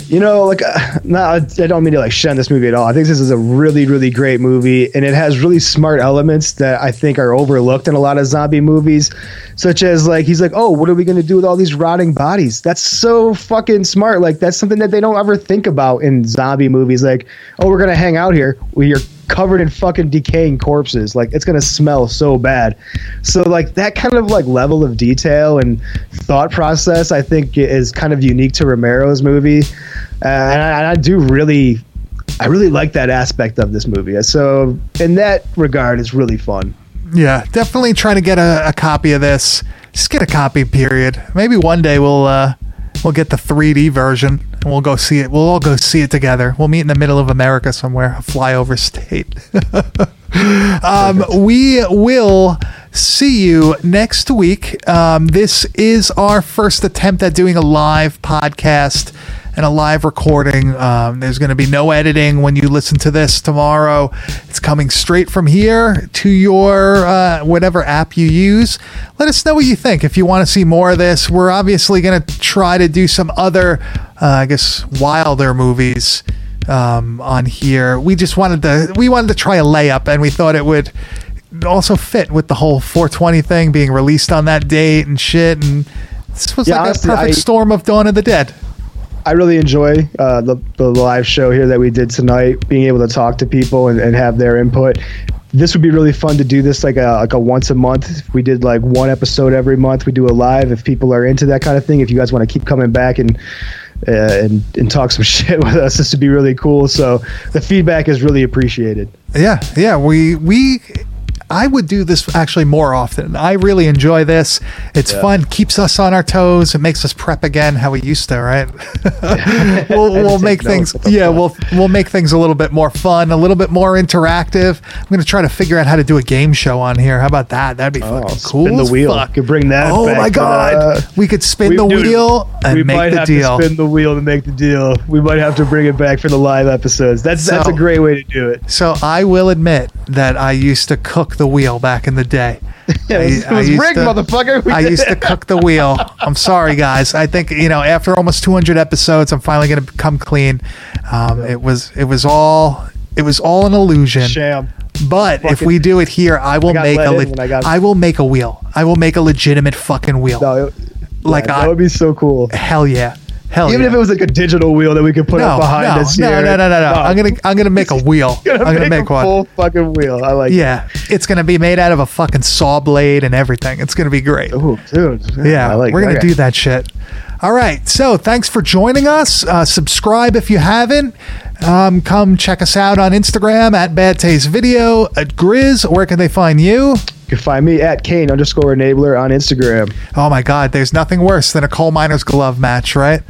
B: You know, like, uh, no, I don't mean to like shun this movie at all. I think this is a really, really great movie, and it has really smart elements that I think are overlooked in a lot of zombie movies, such as like he's like, oh, what are we going to do with all these rotting bodies? That's so fucking smart. Like that's something that they don't ever think about in zombie movies. Like, oh, we're gonna hang out here. Well, you're covered in fucking decaying corpses. Like it's gonna smell so bad. So like that kind of like level of detail and thought process, I think is kind of unique to Romero's movie, uh, and, I, and I do really, I really like that aspect of this movie. So in that regard, it's really fun.
A: Yeah, definitely trying to get a, a copy of this. Just get a copy, period. Maybe one day we'll uh, we'll get the 3D version and we'll go see it. We'll all go see it together. We'll meet in the middle of America somewhere, a flyover state. um, we will see you next week. Um, this is our first attempt at doing a live podcast and a live recording. Um, there's going to be no editing when you listen to this tomorrow. It's coming straight from here to your uh, whatever app you use. Let us know what you think. If you want to see more of this, we're obviously going to try to do some other, uh, I guess, wilder movies um, on here. We just wanted to we wanted to try a layup, and we thought it would also fit with the whole 420 thing being released on that date and shit. And this was
B: Yeah,
A: like
B: honestly,
A: a perfect
B: I-
A: storm of Dawn of the Dead.
B: I really enjoy uh, the, the live show here that we did tonight, being able to talk to people and, and have their input. This would be really fun to do this like a like a once a month. We did like one episode every month, we do a live. If people are into that kind of thing, if you guys want to keep coming back and uh, and and talk some shit with us, this would be really cool. So the feedback is really appreciated.
A: Yeah, yeah. We we I would do this actually more often. I really enjoy this. It's fun, keeps us on our toes, it makes us prep again how we used to, right? we'll we'll make things yeah,
B: fun.
A: we'll we'll make things a little bit more fun, a little bit more interactive. I'm gonna try to figure out how to do a game show on here. How about that? That'd be oh, fucking
B: Oh,
A: cool.
B: spin the wheel.
A: fuck.
B: Could bring that
A: Oh my god.
B: the-
A: we could spin
B: We-
A: the
B: dude,
A: wheel and
B: we
A: make
B: might
A: the
B: have
A: deal.
B: to spin the wheel to make the deal. We might have to bring it back for the live episodes. That's that's a great way to do it.
A: So I will admit that I used to cook the wheel back in the day.
B: Yeah, it was,
A: I- I
B: it was
A: used
B: rigged,
A: to-
B: motherfucker. We
A: I
B: did-
A: used to cook the wheel. I'm sorry, guys. I think you know after almost 200 episodes, I'm finally going to come clean. Um, it was it was all it was all an illusion.
B: sham.
A: But if we do it here, I will
B: got
A: make a le-
B: I got-
A: I will make a wheel. I will make a legitimate fucking wheel.
B: No, it-
A: Like
B: yeah,
A: I-
B: that would be so cool.
A: Hell yeah. Hell
B: Even
A: yeah.
B: if it was like a digital wheel that we could put
A: no,
B: up behind
A: no,
B: us
A: no,
B: here.
A: no, no, no, no. no. I'm gonna I'm gonna make a wheel.
B: Gonna
A: I'm gonna
B: make,
A: make
B: a
A: one.
B: full fucking wheel. I like.
A: Yeah, it's gonna be made out of a fucking saw blade and everything. It's gonna be great.
B: Oh, dude.
A: Yeah,
B: I like.
A: we're gonna
B: okay.
A: do that shit. All right, so thanks for joining us. Uh, subscribe if you haven't. Um, come check us out on Instagram at Bad Taste Video. At Grizz, where can they find you?
B: You can find me at Kane underscore enabler on Instagram.
A: Oh my God, there's nothing worse than a coal miner's glove match, right?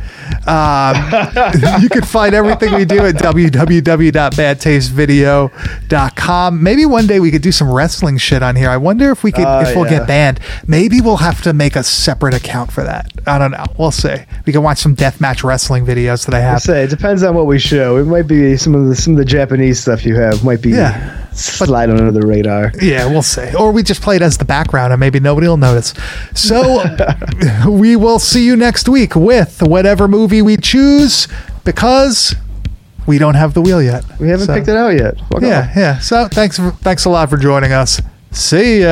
A: Um, you can find everything we do at www.badtastevideo.com. Maybe one day we could do some wrestling shit on here. I wonder if we could,
B: Oh,
A: if we'll
B: yeah.
A: get banned. Maybe we'll have to make a separate account for that. I don't know. We'll see. We can watch some deathmatch wrestling videos that I have.
B: I say it depends on what we show. It might be some of the some of the Japanese stuff you have might be
A: Yeah.
B: sliding under the radar.
A: Yeah, we'll see. Or we just play it as the background and maybe nobody will notice. So we will see you next week with whatever movie we choose because we don't have the wheel yet.
B: We haven't
A: So,
B: picked it out yet. Fuck
A: Yeah, yeah. So thanks for, thanks a lot for joining us. See ya.